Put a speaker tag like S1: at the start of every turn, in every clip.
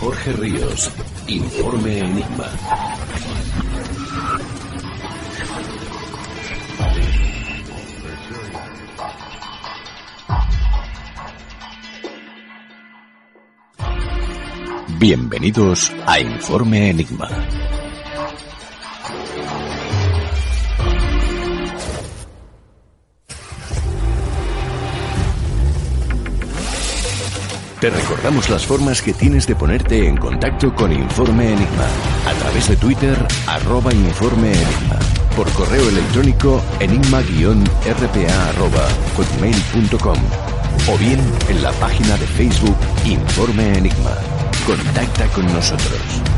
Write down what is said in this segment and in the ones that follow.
S1: Jorge Ríos. Informe Enigma. Bienvenidos a Informe Enigma. Te recordamos las formas que tienes de ponerte en contacto con Informe Enigma. A través de Twitter, arroba Informe Enigma. Por correo electrónico, enigma-rpa arroba hotmail.com. O bien en la página de Facebook Informe Enigma. Contacta con nosotros.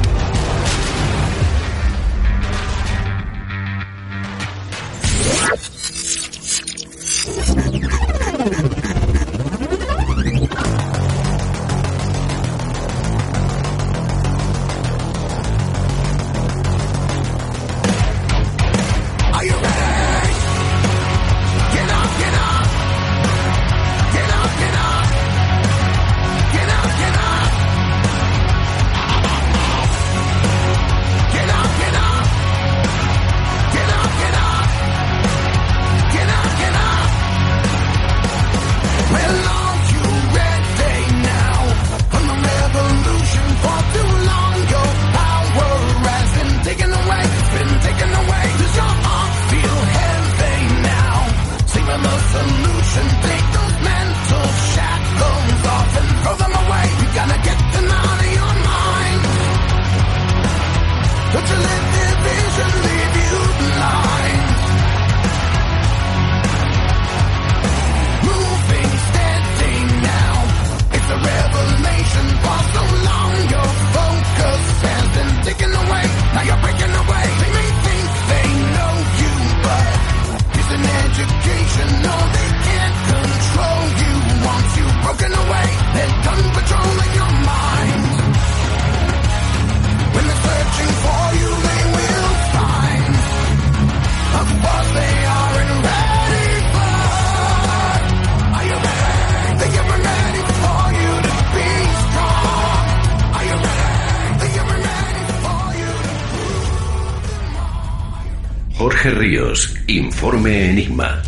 S1: Informe Enigma.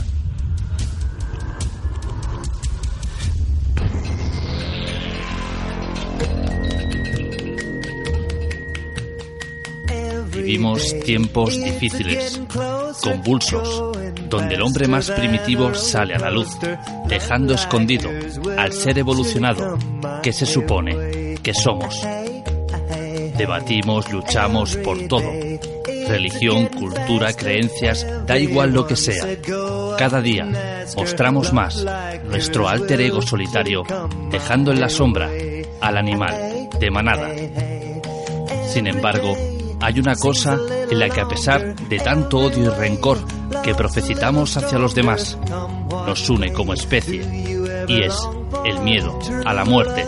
S2: Vivimos tiempos difíciles, convulsos, donde el hombre más primitivo sale a la luz, dejando escondido al ser evolucionado que se supone que somos. Debatimos, luchamos por todo. Religión, cultura, creencias, da igual lo que sea. Cada día mostramos más nuestro alter ego solitario, dejando en la sombra al animal de manada. Sin embargo, hay una cosa en la que a pesar de tanto odio y rencor que profecitamos hacia los demás, nos une como especie, y es el miedo a la muerte.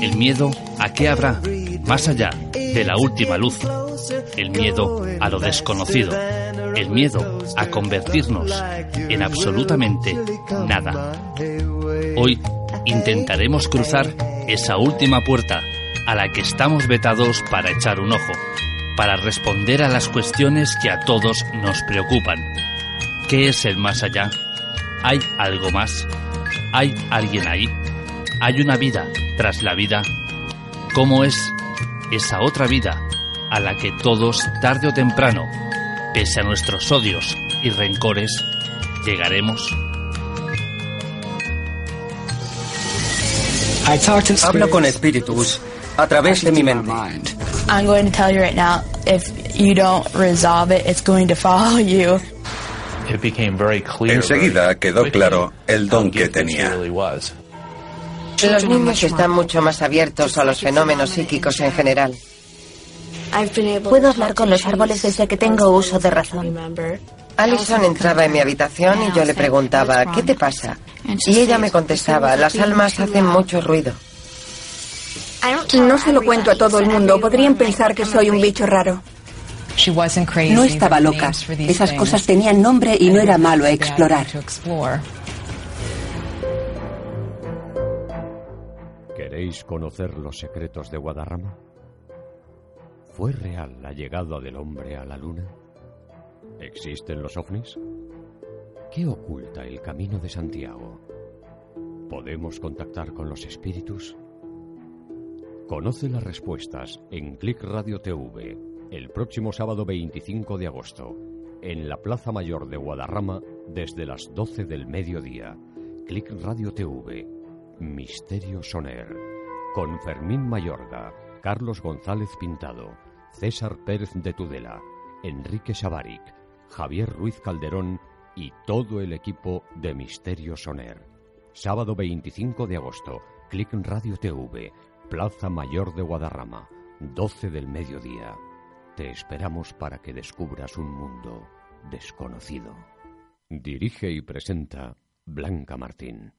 S2: El miedo a qué habrá más allá de la última luz. El miedo a lo desconocido. El miedo a convertirnos en absolutamente nada. Hoy intentaremos cruzar esa última puerta a la que estamos vetados para echar un ojo, para responder a las cuestiones que a todos nos preocupan. ¿Qué es el más allá? ¿Hay algo más? ¿Hay alguien ahí? ¿Hay una vida tras la vida? ¿Cómo es esa otra vida a la que todos, tarde o temprano, pese a nuestros odios y rencores, llegaremos.
S3: Hablo con espíritus a través de mi mente.
S4: I'm going to tell you right now, if you don't resolve it, it's going to follow you.
S5: Enseguida quedó claro el don que tenía.
S6: Los niños están mucho más abiertos a los fenómenos psíquicos en general.
S7: Puedo hablar con los árboles desde que tengo uso de razón.
S6: Alison entraba en mi habitación y yo le preguntaba, ¿qué te pasa? Y ella me contestaba, las almas hacen mucho ruido.
S7: No se lo cuento a todo el mundo. Podrían pensar que soy un bicho raro.
S8: No estaba loca. Esas cosas tenían nombre y no era malo explorar.
S9: ¿Queréis conocer los secretos de Guadarrama? ¿Fue real la llegada del hombre a la luna? ¿Existen los ovnis? ¿Qué oculta el camino de Santiago? ¿Podemos contactar con los espíritus? Conoce las respuestas en Click Radio TV el próximo sábado 25 de agosto en la Plaza Mayor de Guadarrama desde las 12 del mediodía. Click Radio TV Misterio Soner con Fermín Mayorga, Carlos González Pintado, César Pérez de Tudela, Enrique Sabaric, Javier Ruiz Calderón y todo el equipo de Misterio Soner. Sábado 25 de agosto, Click Radio TV Plaza Mayor de Guadarrama, 12 del mediodía. Te esperamos para que descubras un mundo desconocido. Dirige y presenta Blanca Martín.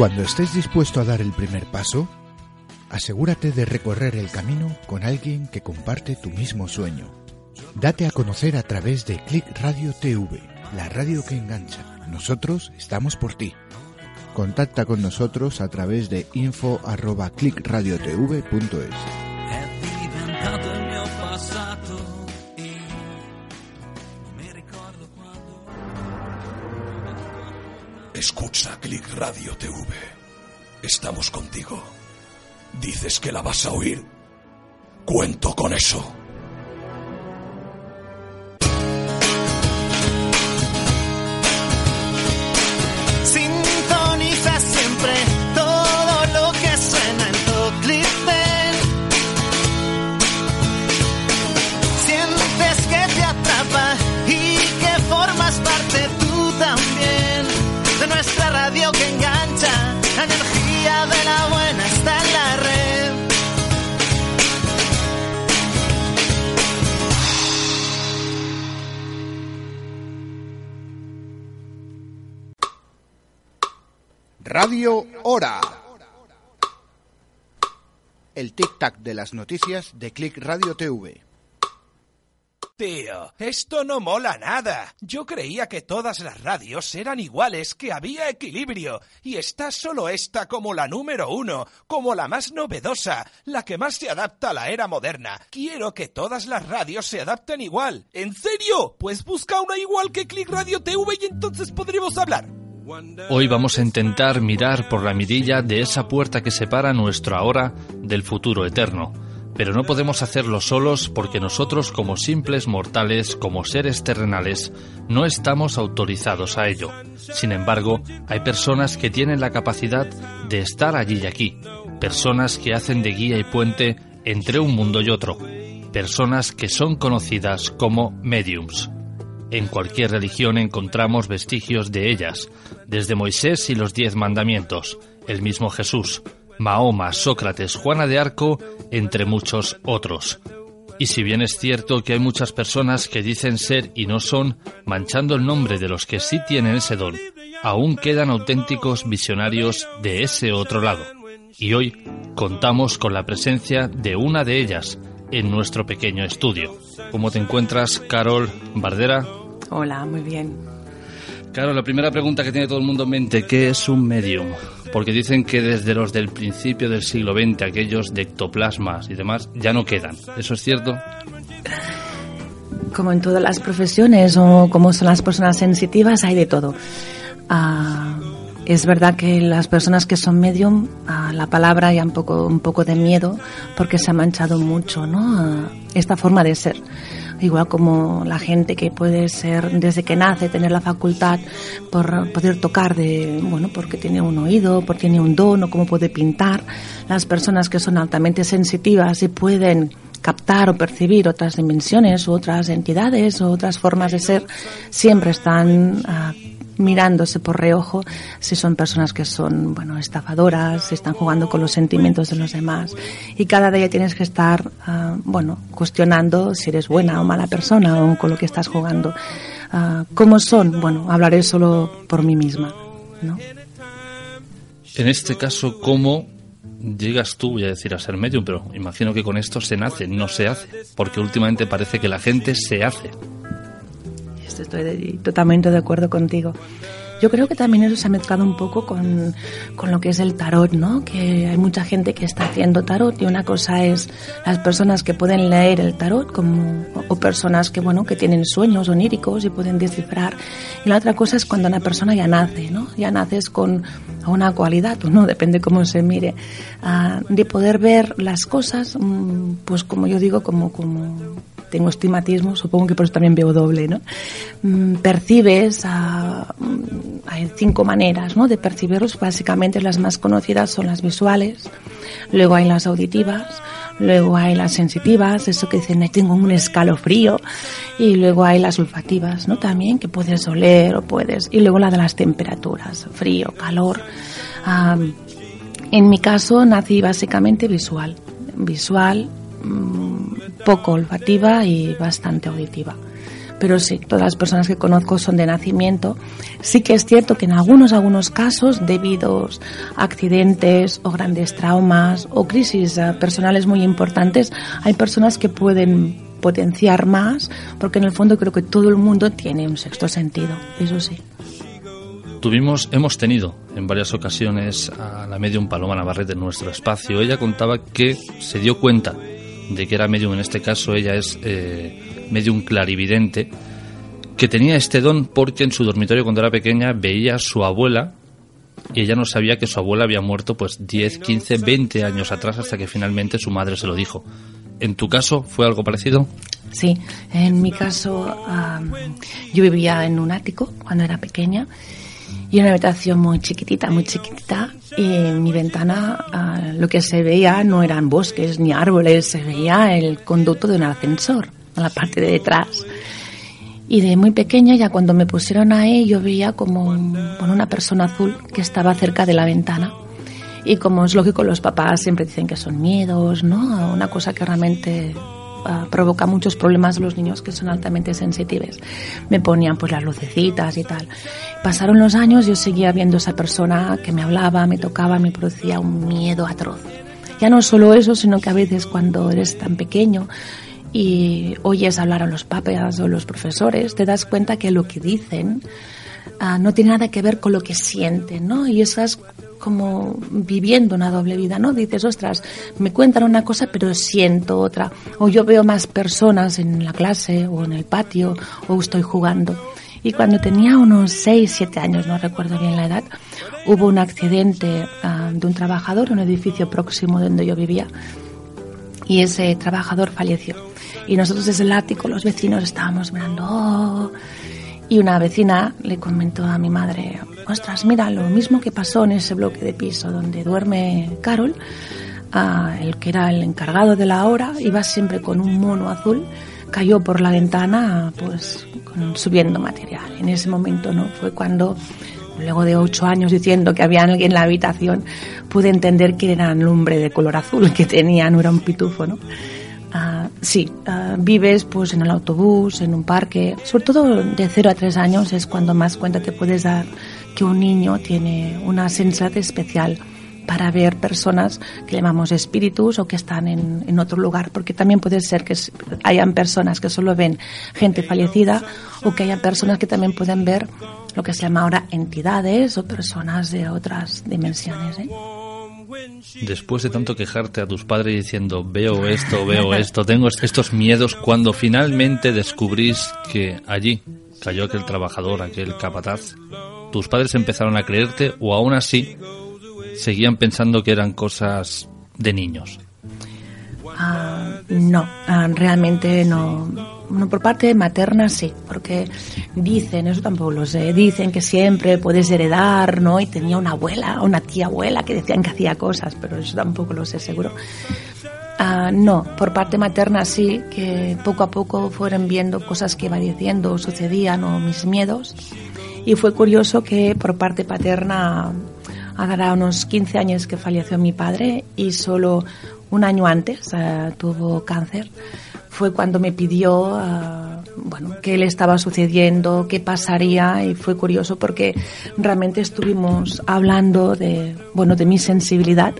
S10: Cuando estés dispuesto a dar el primer paso, asegúrate de recorrer el camino con alguien que comparte tu mismo sueño. Date a conocer a través de Click Radio TV, la radio que engancha. Nosotros estamos por ti. Contacta con nosotros a través de info@clickradiotv.es.
S11: Escucha Click Radio TV. Estamos contigo. Dices que la vas a oír. Cuento con eso.
S10: Radio Hora. El tic-tac de las noticias de Click Radio TV.
S12: Tío, esto no mola nada. Yo creía que todas las radios eran iguales, que había equilibrio. Y está solo esta como la número uno, como la más novedosa, la que más se adapta a la era moderna. Quiero que todas las radios se adapten igual. ¿En serio? Pues busca una igual que Click Radio TV y entonces podremos hablar.
S2: Hoy vamos a intentar mirar por la mirilla de esa puerta que separa nuestro ahora del futuro eterno. Pero no podemos hacerlo solos porque nosotros como simples mortales, como seres terrenales, no estamos autorizados a ello. Sin embargo, hay personas que tienen la capacidad de estar allí y aquí, personas que hacen de guía y puente entre un mundo y otro, personas que son conocidas como mediums. En cualquier religión encontramos vestigios de ellas, desde Moisés y los diez mandamientos, el mismo Jesús, Mahoma, Sócrates, Juana de Arco, entre muchos otros. Y si bien es cierto que hay muchas personas que dicen ser y no son, manchando el nombre de los que sí tienen ese don, aún quedan auténticos visionarios de ese otro lado. Y hoy contamos con la presencia de una de ellas en nuestro pequeño estudio. ¿Cómo te encuentras, Carol Bardera?
S13: Hola, muy bien.
S2: Claro, la primera pregunta que tiene todo el mundo en mente, ¿qué es un medium? Porque dicen que desde los del principio del siglo XX, aquellos de ectoplasmas y demás, ya no quedan. ¿Eso es cierto?
S13: Como en todas las profesiones o como son las personas sensitivas, hay de todo. Ah, es verdad que las personas que son medium, a la palabra ya un poco, un poco de miedo porque se ha manchado mucho, ¿no? esta forma de ser. Igual como la gente que puede ser desde que nace, tener la facultad por poder tocar de, bueno, porque tiene un oído, porque tiene un don o cómo puede pintar. Las personas que son altamente sensitivas y pueden captar o percibir otras dimensiones u otras entidades o otras formas de ser, siempre están ah, mirándose por reojo si son personas que son, bueno, estafadoras, si están jugando con los sentimientos de los demás. Y cada día tienes que estar, ah, bueno, cuestionando si eres buena o mala persona o con lo que estás jugando. Uh, ¿Cómo son? Bueno, hablaré solo por mí misma, ¿no?
S2: En este caso, ¿cómo llegas tú, voy a decir, a ser medium? Pero imagino que con esto se nace, no se hace, porque últimamente parece que la gente se hace
S13: estoy totalmente de acuerdo contigo. Yo creo que también eso se ha mezclado un poco con, con, lo que es el tarot, ¿no? Que hay mucha gente que está haciendo tarot y una cosa es las personas que pueden leer el tarot como, o personas que, bueno, que tienen sueños oníricos y pueden descifrar. Y la otra cosa es cuando una persona ya nace, ¿no? Ya naces con una cualidad no, depende cómo se mire, uh, de poder ver las cosas, um, pues como yo digo, como, como tengo estimatismo, supongo que por eso también veo doble, ¿no? Mm, percibes, a, mm, hay cinco maneras, ¿no? De percibirlos, básicamente las más conocidas son las visuales, luego hay las auditivas, luego hay las sensitivas, eso que dicen, tengo un escalofrío, y luego hay las olfativas, ¿no? También, que puedes oler o puedes, y luego la de las temperaturas, frío, calor. en mi caso nací básicamente visual, visual, poco olfativa y bastante auditiva. Pero sí, todas las personas que conozco son de nacimiento. Sí que es cierto que en algunos, algunos casos, debido a accidentes o grandes traumas o crisis eh, personales muy importantes, hay personas que pueden potenciar más, porque en el fondo creo que todo el mundo tiene un sexto sentido, eso sí.
S2: Tuvimos, hemos tenido en varias ocasiones a la medium Paloma Navarrete en nuestro espacio. Ella contaba que se dio cuenta de que era medium, en este caso ella es eh, medium clarividente, que tenía este don porque en su dormitorio cuando era pequeña veía a su abuela y ella no sabía que su abuela había muerto pues 10, 15, 20 años atrás hasta que finalmente su madre se lo dijo. ¿En tu caso fue algo parecido?
S13: Sí, en mi caso yo vivía en un ático cuando era pequeña y una habitación muy chiquitita, muy chiquitita. Y en mi ventana ah, lo que se veía no eran bosques ni árboles, se veía el conducto de un ascensor, a la parte de detrás. Y de muy pequeña, ya cuando me pusieron ahí, yo veía como una persona azul que estaba cerca de la ventana. Y como es lógico, los papás siempre dicen que son miedos, ¿no? Una cosa que realmente Ah, provoca muchos problemas a los niños que son altamente sensibles. Me ponían pues las lucecitas y tal. Pasaron los años, yo seguía viendo esa persona que me hablaba, me tocaba, me producía un miedo atroz. Ya no solo eso, sino que a veces cuando eres tan pequeño y oyes hablar a los papas o los profesores, te das cuenta que lo que dicen ah, no tiene nada que ver con lo que sienten, ¿no? Y esas como viviendo una doble vida, ¿no? Dices, ostras, me cuentan una cosa pero siento otra. O yo veo más personas en la clase o en el patio o estoy jugando. Y cuando tenía unos 6, 7 años, no recuerdo bien la edad, hubo un accidente ah, de un trabajador en un edificio próximo donde yo vivía y ese trabajador falleció. Y nosotros desde el ático, los vecinos, estábamos mirando, oh, y una vecina le comentó a mi madre, ostras, mira, lo mismo que pasó en ese bloque de piso donde duerme Carol, el que era el encargado de la hora, iba siempre con un mono azul, cayó por la ventana pues subiendo material. En ese momento no fue cuando luego de ocho años diciendo que había alguien en la habitación, pude entender que era lumbre de color azul que tenía, no era un pitufo, ¿no? Ah, sí, ah, vives pues en el autobús, en un parque, sobre todo de 0 a 3 años es cuando más cuenta te puedes dar que un niño tiene una sensibilidad especial para ver personas que llamamos espíritus o que están en, en, otro lugar, porque también puede ser que hayan personas que solo ven gente fallecida o que haya personas que también pueden ver lo que se llama ahora entidades o personas de otras dimensiones. ¿eh?
S2: Después de tanto quejarte a tus padres diciendo veo esto, veo esto, tengo estos miedos, cuando finalmente descubrís que allí cayó aquel trabajador, aquel capataz, tus padres empezaron a creerte o aún así seguían pensando que eran cosas de niños.
S13: No, ah, realmente no. No, por parte materna sí, porque dicen, eso tampoco lo sé, dicen que siempre puedes heredar, ¿no? Y tenía una abuela, una tía abuela que decían que hacía cosas, pero eso tampoco lo sé seguro. Ah, no, por parte materna sí, que poco a poco fueron viendo cosas que iba diciendo, sucedían o mis miedos. Y fue curioso que por parte paterna, hará unos 15 años que falleció mi padre y solo un año antes tuvo cáncer. Fue cuando me pidió uh, bueno, qué le estaba sucediendo, qué pasaría y fue curioso porque realmente estuvimos hablando de, bueno, de mi sensibilidad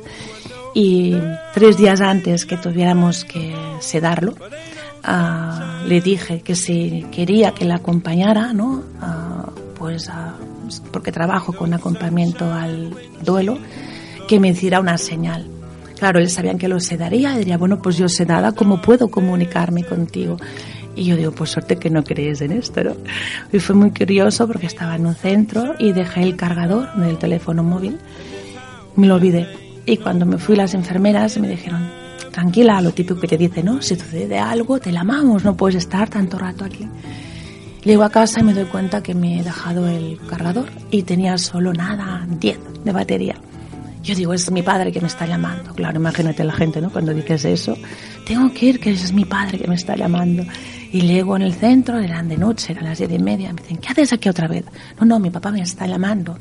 S13: y tres días antes que tuviéramos que sedarlo, uh, le dije que si quería que la acompañara, ¿no? pues porque trabajo con acompañamiento al duelo, que me hiciera una señal. Claro, él sabían que lo sedaría y diría, bueno, pues yo sedada, ¿cómo puedo comunicarme contigo? Y yo digo, pues suerte que no crees en esto, ¿no? Y fue muy curioso porque estaba en un centro y dejé el cargador del teléfono móvil. Me lo olvidé. Y cuando me fui las enfermeras me dijeron, tranquila, lo típico que te dice, ¿no? Si sucede algo, te la amamos, no puedes estar tanto rato aquí. Llego a casa y me doy cuenta que me he dejado el cargador y tenía solo nada, 10 de batería. Yo digo, es mi padre que me está llamando. Claro, imagínate la gente, ¿no? Cuando dices eso, tengo que ir, que es mi padre que me está llamando. Y llego en el centro, eran de noche, eran las diez y media. Me dicen, ¿qué haces aquí otra vez? No, no, mi papá me está llamando.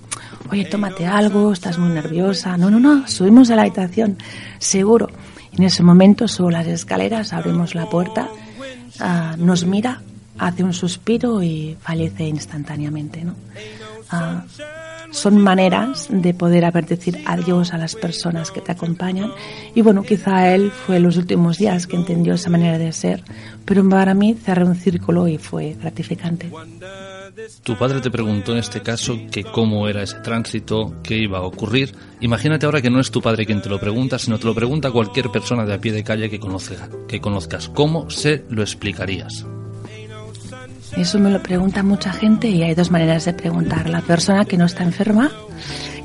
S13: Oye, tómate algo, estás muy nerviosa. No, no, no, subimos a la habitación, seguro. En ese momento subo las escaleras, abrimos la puerta, uh, nos mira, hace un suspiro y fallece instantáneamente, ¿no? Uh, son maneras de poder haber decir adiós a las personas que te acompañan. Y bueno, quizá él fue los últimos días que entendió esa manera de ser, pero para mí cerré un círculo y fue gratificante.
S2: Tu padre te preguntó en este caso que cómo era ese tránsito, qué iba a ocurrir. Imagínate ahora que no es tu padre quien te lo pregunta, sino te lo pregunta cualquier persona de a pie de calle que, conozca, que conozcas. ¿Cómo se lo explicarías?
S13: Eso me lo pregunta mucha gente y hay dos maneras de preguntar. La persona que no está enferma,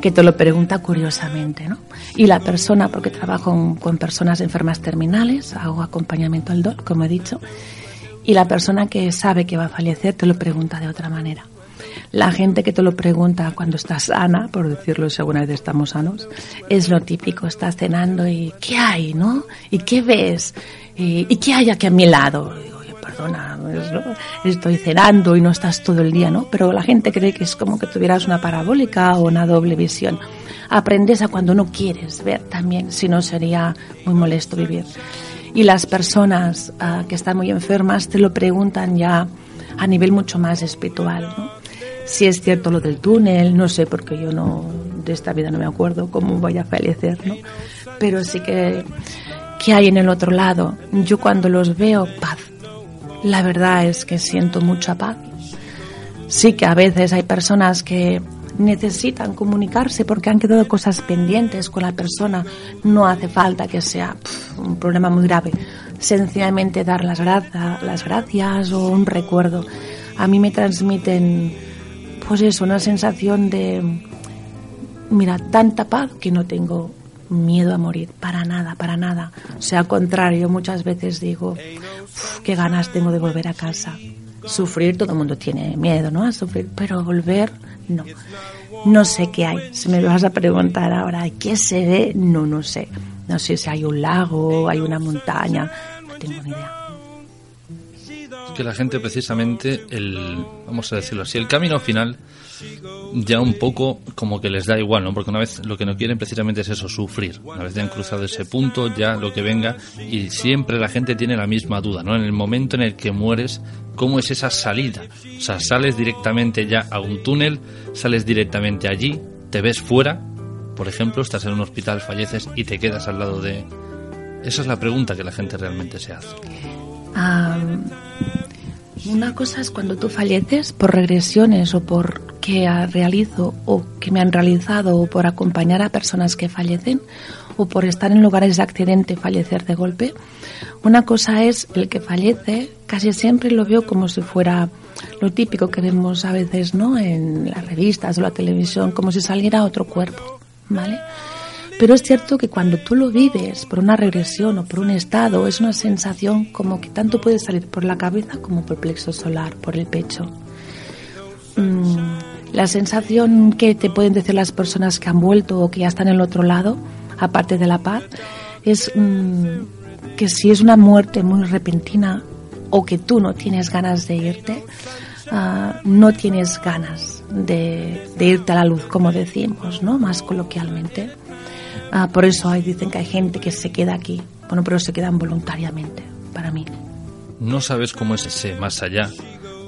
S13: que te lo pregunta curiosamente, ¿no? Y la persona, porque trabajo con personas enfermas terminales, hago acompañamiento al DOL, como he dicho, y la persona que sabe que va a fallecer te lo pregunta de otra manera. La gente que te lo pregunta cuando estás sana, por decirlo si alguna vez estamos sanos, es lo típico, estás cenando y ¿qué hay, no? ¿Y qué ves? ¿Y, ¿y qué hay aquí a mi lado? Perdona, estoy cenando y no estás todo el día, ¿no? Pero la gente cree que es como que tuvieras una parabólica o una doble visión. Aprendes a cuando no quieres ver también, si no sería muy molesto vivir. Y las personas ah, que están muy enfermas te lo preguntan ya a nivel mucho más espiritual, ¿no? Si es cierto lo del túnel, no sé, porque yo no, de esta vida no me acuerdo cómo voy a fallecer, ¿no? Pero sí que, que hay en el otro lado. Yo cuando los veo, paz, la verdad es que siento mucha paz. Sí que a veces hay personas que necesitan comunicarse porque han quedado cosas pendientes con la persona. No hace falta que sea un problema muy grave. Sencillamente dar las, las gracias o un recuerdo. A mí me transmiten, pues eso, una sensación de, mira, tanta paz que no tengo miedo a morir, para nada, para nada. O sea, al contrario, muchas veces digo, qué ganas tengo de volver a casa. Sufrir, todo el mundo tiene miedo, ¿no? A sufrir, pero volver, no. No sé qué hay. Si me vas a preguntar ahora, ¿qué se ve? No, no sé. No sé si hay un lago, hay una montaña, no tengo ni idea.
S2: Es que la gente precisamente, el, vamos a decirlo así, el camino final ya un poco como que les da igual, ¿no? Porque una vez lo que no quieren precisamente es eso, sufrir. Una vez ya han cruzado ese punto, ya lo que venga, y siempre la gente tiene la misma duda, ¿no? En el momento en el que mueres, ¿cómo es esa salida? O sea, sales directamente ya a un túnel, sales directamente allí, te ves fuera, por ejemplo, estás en un hospital, falleces y te quedas al lado de... Esa es la pregunta que la gente realmente se hace.
S13: Una cosa es cuando tú falleces por regresiones o por que realizo o que me han realizado por acompañar a personas que fallecen o por estar en lugares de accidente y fallecer de golpe. Una cosa es el que fallece, casi siempre lo veo como si fuera lo típico que vemos a veces ¿no? en las revistas o la televisión, como si saliera otro cuerpo, ¿vale? Pero es cierto que cuando tú lo vives por una regresión o por un estado, es una sensación como que tanto puede salir por la cabeza como por el plexo solar, por el pecho. Mm, la sensación que te pueden decir las personas que han vuelto o que ya están en el otro lado, aparte de la paz, es mm, que si es una muerte muy repentina o que tú no tienes ganas de irte, ah, no tienes ganas de, irte a la luz, como decimos, ¿no? Más coloquialmente. Ah, por eso hay, dicen que hay gente que se queda aquí. Bueno, pero se quedan voluntariamente, para mí.
S2: No sabes cómo es ese más allá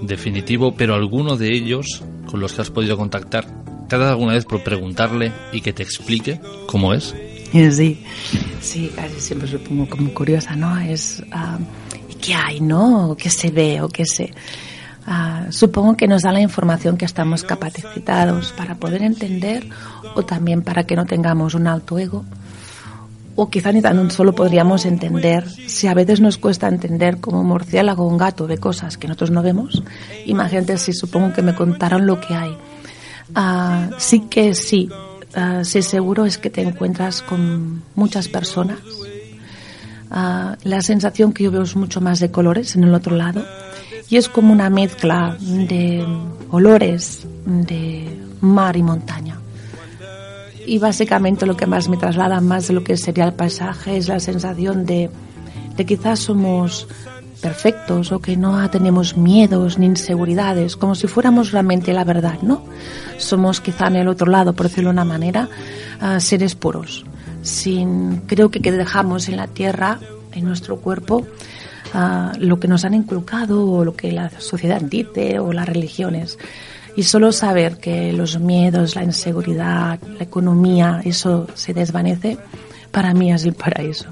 S2: definitivo, pero alguno de ellos con los que has podido contactar, ¿te ha dado alguna vez por preguntarle y que te explique cómo es?
S13: Sí, sí, casi siempre se pongo como curiosa, ¿no? Es, uh, ¿qué hay, no? ¿Qué se ve o qué se...? Uh, supongo que nos da la información que estamos capacitados para poder entender o también para que no tengamos un alto ego o quizá ni tan solo podríamos entender, si a veces nos cuesta entender como un murciélago o un gato ve cosas que nosotros no vemos, imagínate si supongo que me contaron lo que hay. Ah, sí que sí, uh, sí seguro es que te encuentras con muchas personas. La sensación que yo veo es mucho más de colores en el otro lado y es como una mezcla de olores de mar y montaña y básicamente lo que más me traslada, más de lo que sería el paisaje, es la sensación de, de quizás somos perfectos o que no tenemos miedos ni inseguridades, como si fuéramos realmente la verdad, ¿no? Somos quizá en el otro lado, por decirlo de una manera, ah, seres puros. Sin, creo que, que dejamos en la tierra, en nuestro cuerpo, ah, lo que nos han inculcado o lo que la sociedad dice o las religiones. Y solo saber que los miedos, la inseguridad, la economía, eso se desvanece, para mí es el paraíso.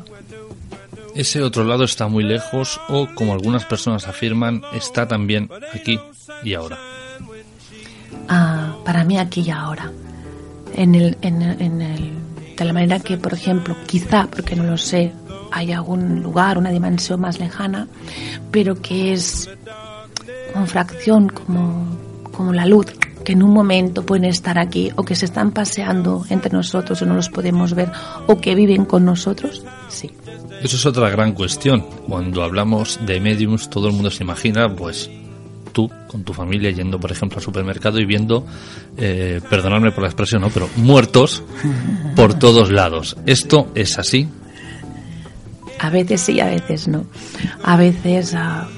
S2: Ese otro lado está muy lejos o, como algunas personas afirman, está también aquí y ahora.
S13: Ah, para mí aquí y ahora. En el, en, en el, de la manera que, por ejemplo, quizá, porque no lo sé, hay algún lugar, una dimensión más lejana, pero que es una fracción como como la luz, que en un momento pueden estar aquí o que se están paseando entre nosotros y no los podemos ver o que viven con nosotros, sí.
S2: Eso es otra gran cuestión. Cuando hablamos de mediums, todo el mundo se imagina, pues, tú con tu familia yendo, por ejemplo, al supermercado y viendo, eh, perdonadme por la expresión, ¿no? pero muertos por todos lados. ¿Esto es así?
S13: A veces sí, a veces no. A veces... Ah,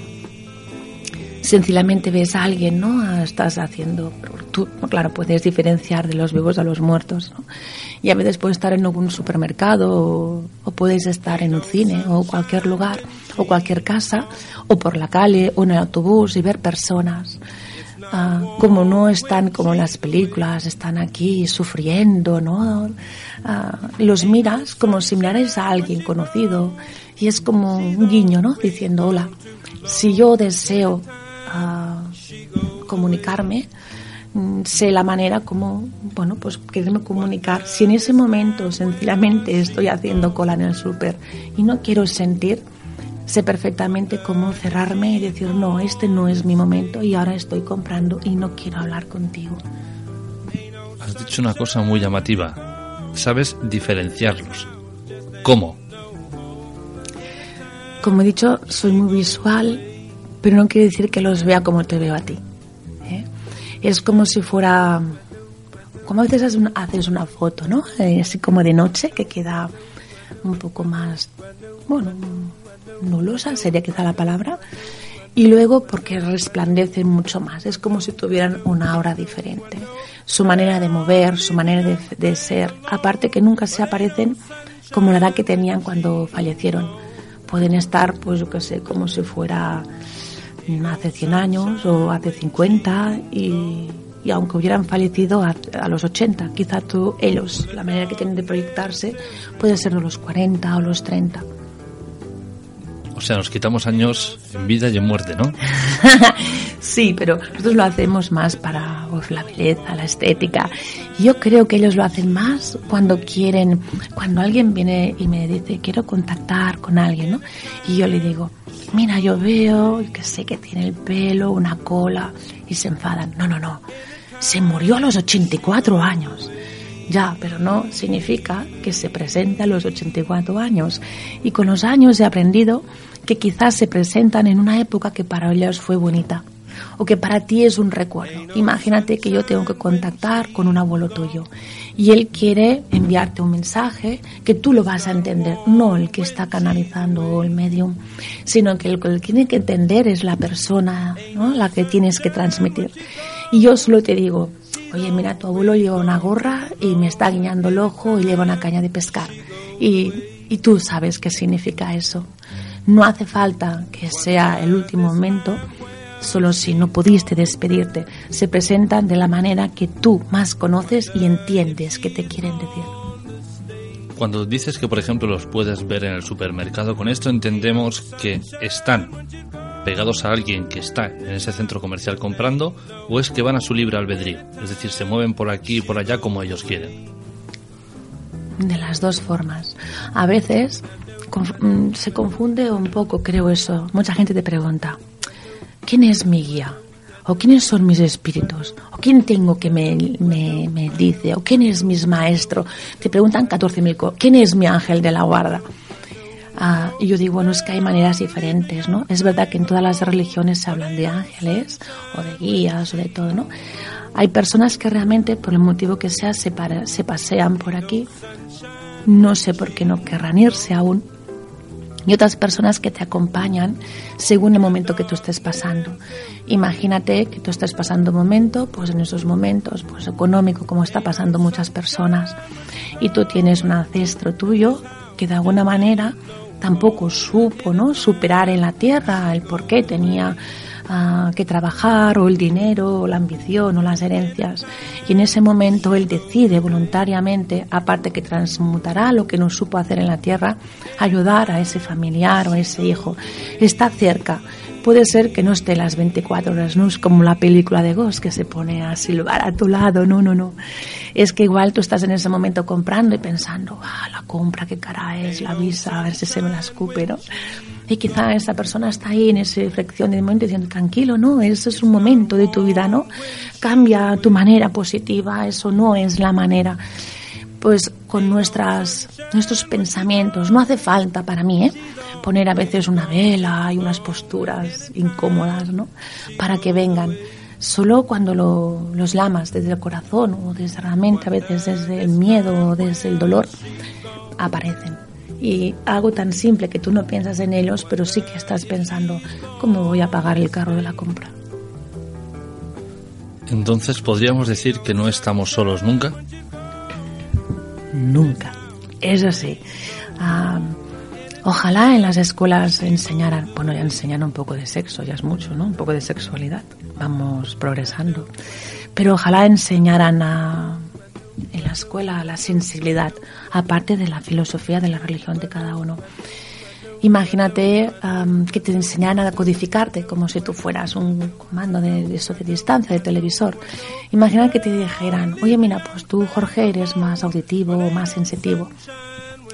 S13: sencillamente ves a alguien, ¿no? Ah, estás haciendo, tú, claro, puedes diferenciar de los vivos a los muertos, ¿no? Y a veces puedes estar en algún supermercado o, puedes estar en un cine o cualquier lugar o cualquier casa o por la calle o en el autobús y ver personas. Ah, como no están como en las películas, están aquí sufriendo, ¿no? Ah, los miras como si miraras a alguien conocido y es como un guiño, ¿no? Diciendo, hola, si yo deseo comunicarme, mm, sé la manera como, bueno, pues quererme comunicar. Si en ese momento sencillamente estoy haciendo cola en el súper y no quiero sentir, sé perfectamente cómo cerrarme y decir, no, este no es mi momento y ahora estoy comprando y no quiero hablar contigo.
S2: Has dicho una cosa muy llamativa. Sabes diferenciarlos. ¿Cómo?
S13: Como he dicho, soy muy visual pero no quiere decir que los vea como te veo a ti. ¿eh? Es como si fuera, como a veces haces una foto, ¿no? Eh, así como de noche, que queda un poco más, bueno, nulosa sería quizá la palabra, y luego porque resplandecen mucho más, es como si tuvieran una aura diferente. Su manera de mover, su manera de, de ser, aparte que nunca se aparecen como la edad que tenían cuando fallecieron. Pueden estar, pues yo qué sé, como si fuera hace 100 años o hace 50 y, aunque hubieran fallecido a, los 80, quizá tú, ellos, la manera que tienen de proyectarse puede ser de los 40 o los 30.
S2: O sea, nos quitamos años en vida y en muerte, ¿no?
S13: Sí, pero nosotros lo hacemos más para pues, la belleza, la estética. Yo creo que ellos lo hacen más cuando quieren, cuando alguien viene y me dice, quiero contactar con alguien, ¿no? Y yo le digo, mira, yo veo que sé que tiene el pelo, una cola, y se enfadan. No, no, no. Se murió a los 84 años. Ya, pero no significa que se presente a los 84 años. Y con los años he aprendido que quizás se presentan en una época que para ellos fue bonita o que para ti es un recuerdo. Imagínate que yo tengo que contactar con un abuelo tuyo y él quiere enviarte un mensaje que tú lo vas a entender, no el que está canalizando el medium, sino que el que tiene que entender es la persona, ¿no? la que tienes que transmitir. Y yo solo te digo, oye, mira, tu abuelo lleva una gorra y me está guiñando el ojo y lleva una caña de pescar. Y, y tú sabes qué significa eso. No hace falta que sea el último momento, solo si no pudiste despedirte. Se presentan de la manera que tú más conoces y entiendes que te quieren decir.
S2: Cuando dices que, por ejemplo, los puedes ver en el supermercado, con esto entendemos que están pegados a alguien que está en ese centro comercial comprando o es que van a su libre albedrío, es decir, se mueven por aquí y por allá como ellos quieren.
S13: De las dos formas. A veces mm, se confunde un poco, creo eso. Mucha gente te pregunta, ¿quién es mi guía? ¿O quiénes son mis espíritus? ¿O quién tengo que me, me, dice? ¿O quién es mi maestro? Te preguntan 14.000 cosas. ¿Quién es mi ángel de la guarda? Ah, y yo digo, bueno, es que hay maneras diferentes, ¿no? Es verdad que en todas las religiones se hablan de ángeles o de guías o de todo, ¿no? Hay personas que realmente, por el motivo que sea, se, se pasean por aquí. No sé por qué no querrán irse aún. Y otras personas que te acompañan según el momento que tú estés pasando. Imagínate que tú estés pasando un momento, pues en esos momentos, pues económico, como está pasando muchas personas, y tú tienes un ancestro tuyo que de alguna manera tampoco supo ¿no? superar en la tierra el por qué tenía ah, que trabajar o el dinero o la ambición o las herencias. Y en ese momento él decide voluntariamente, aparte que transmutará lo que no supo hacer en la tierra, ayudar a ese familiar o a ese hijo. Está cerca, puede ser que no esté las 24 horas, no es como la película de Ghost que se pone a silbar a tu lado, no, no, no. Es que igual tú estás en ese momento comprando y pensando, ah, la compra, qué cara es, la visa, a ver si se me la escupe, ¿no? Y quizá esa persona está ahí en esa fricción de momento diciendo, tranquilo, no, eso es un momento de tu vida, ¿no? Cambia tu manera positiva, eso no es la manera pues con nuestras, nuestros pensamientos. No hace falta para mí ¿eh? poner a veces una vela y unas posturas incómodas, ¿no? Para que vengan. Solo cuando los lamas desde el corazón o desde la mente, a veces desde el miedo o desde el dolor, aparecen. Y algo tan simple que tú no piensas en ellos, pero sí que estás pensando, ¿cómo voy a pagar el carro de la compra?
S2: Entonces, ¿podríamos decir que no estamos solos nunca?
S13: nunca. Eso sí. ojalá en las escuelas enseñaran, bueno, ya enseñan un poco de sexo, ya es mucho, ¿no? Un poco de sexualidad. Vamos progresando. Pero ojalá enseñaran en la escuela la sensibilidad, aparte de la filosofía de la religión de cada uno. Imagínate que te enseñaran a codificarte como si tú fueras un comando de, eso de distancia, de televisor. Imagina que te dijeran, oye, mira, pues tú, Jorge, eres más auditivo o más sensitivo.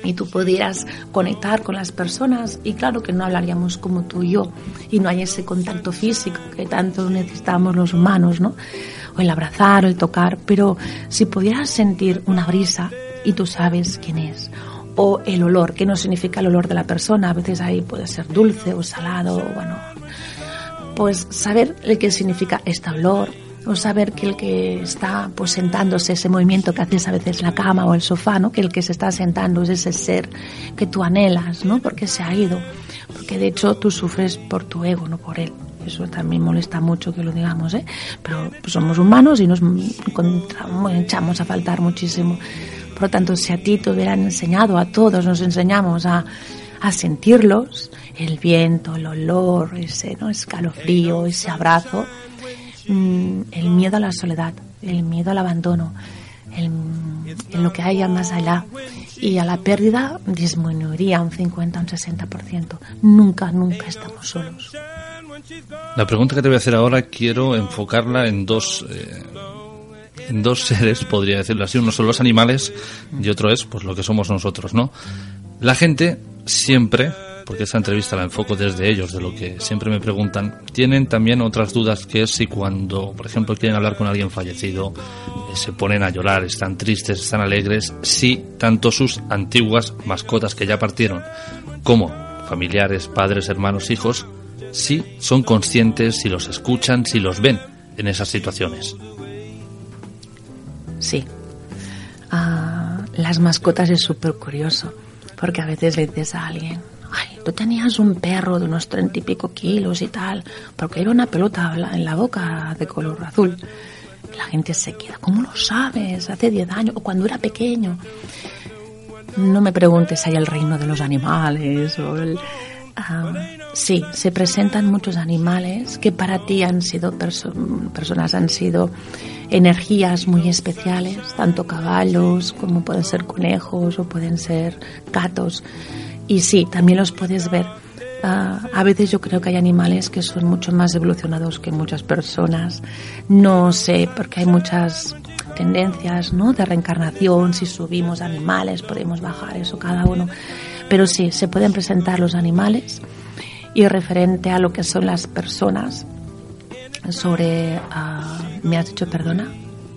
S13: Y tú pudieras conectar con las personas y claro que no hablaríamos como tú y yo y no hay ese contacto físico que tanto necesitamos los humanos, ¿no? O el abrazar o el tocar, pero si pudieras sentir una brisa y tú sabes quién es o el olor, que no significa el olor de la persona, a veces ahí puede ser dulce o salado, bueno, pues saber el que significa este olor, o saber que el que está pues sentándose, ese movimiento que haces a veces la cama o el sofá, ¿no? que el que se está sentando es ese ser que tú anhelas, ¿no? porque se ha ido, porque de hecho tú sufres por tu ego, no por él. Eso también molesta mucho que lo digamos, ¿eh? pero pues, somos humanos y nos echamos a faltar muchísimo. Por lo tanto, si a ti te hubieran enseñado, a todos nos enseñamos a, a sentirlos, el viento, el olor, ese ¿no? escalofrío, ese abrazo, mm, el miedo a la soledad, el miedo al abandono, el, en lo que haya más allá y a la pérdida disminuiría un 50, un 60%. Nunca, nunca estamos solos.
S2: La pregunta que te voy a hacer ahora quiero enfocarla en dos, eh, en dos seres, podría decirlo así. Uno son los animales y otro es pues lo que somos nosotros, ¿no? La gente siempre, porque esa entrevista la enfoco desde ellos, de lo que siempre me preguntan, tienen también otras dudas que es si cuando, por ejemplo, quieren hablar con alguien fallecido, eh, se ponen a llorar, están tristes, están alegres, si tanto sus antiguas mascotas que ya partieron como familiares, padres, hermanos, hijos, si son conscientes, si los escuchan, si los ven en esas situaciones.
S13: Sí. Ah, las mascotas es súper curioso, porque a veces le dices a alguien, ay, tú tenías un perro de unos treinta y pico kilos y tal, porque era una pelota en la boca de color azul. La gente se queda, ¿cómo lo sabes? Hace diez años, o cuando era pequeño. No me preguntes hay el reino de los animales o el, sí, se presentan muchos animales que para ti han sido personas, han sido energías muy especiales, tanto caballos como pueden ser conejos o pueden ser gatos. Y sí, también los puedes ver. Ah, a veces yo creo que hay animales que son mucho más evolucionados que muchas personas. No sé, porque hay muchas tendencias ¿no? de reencarnación, si subimos animales podemos bajar eso cada uno. Pero sí, se pueden presentar los animales y referente a lo que son las personas sobre... Ah, ¿Me has dicho perdona?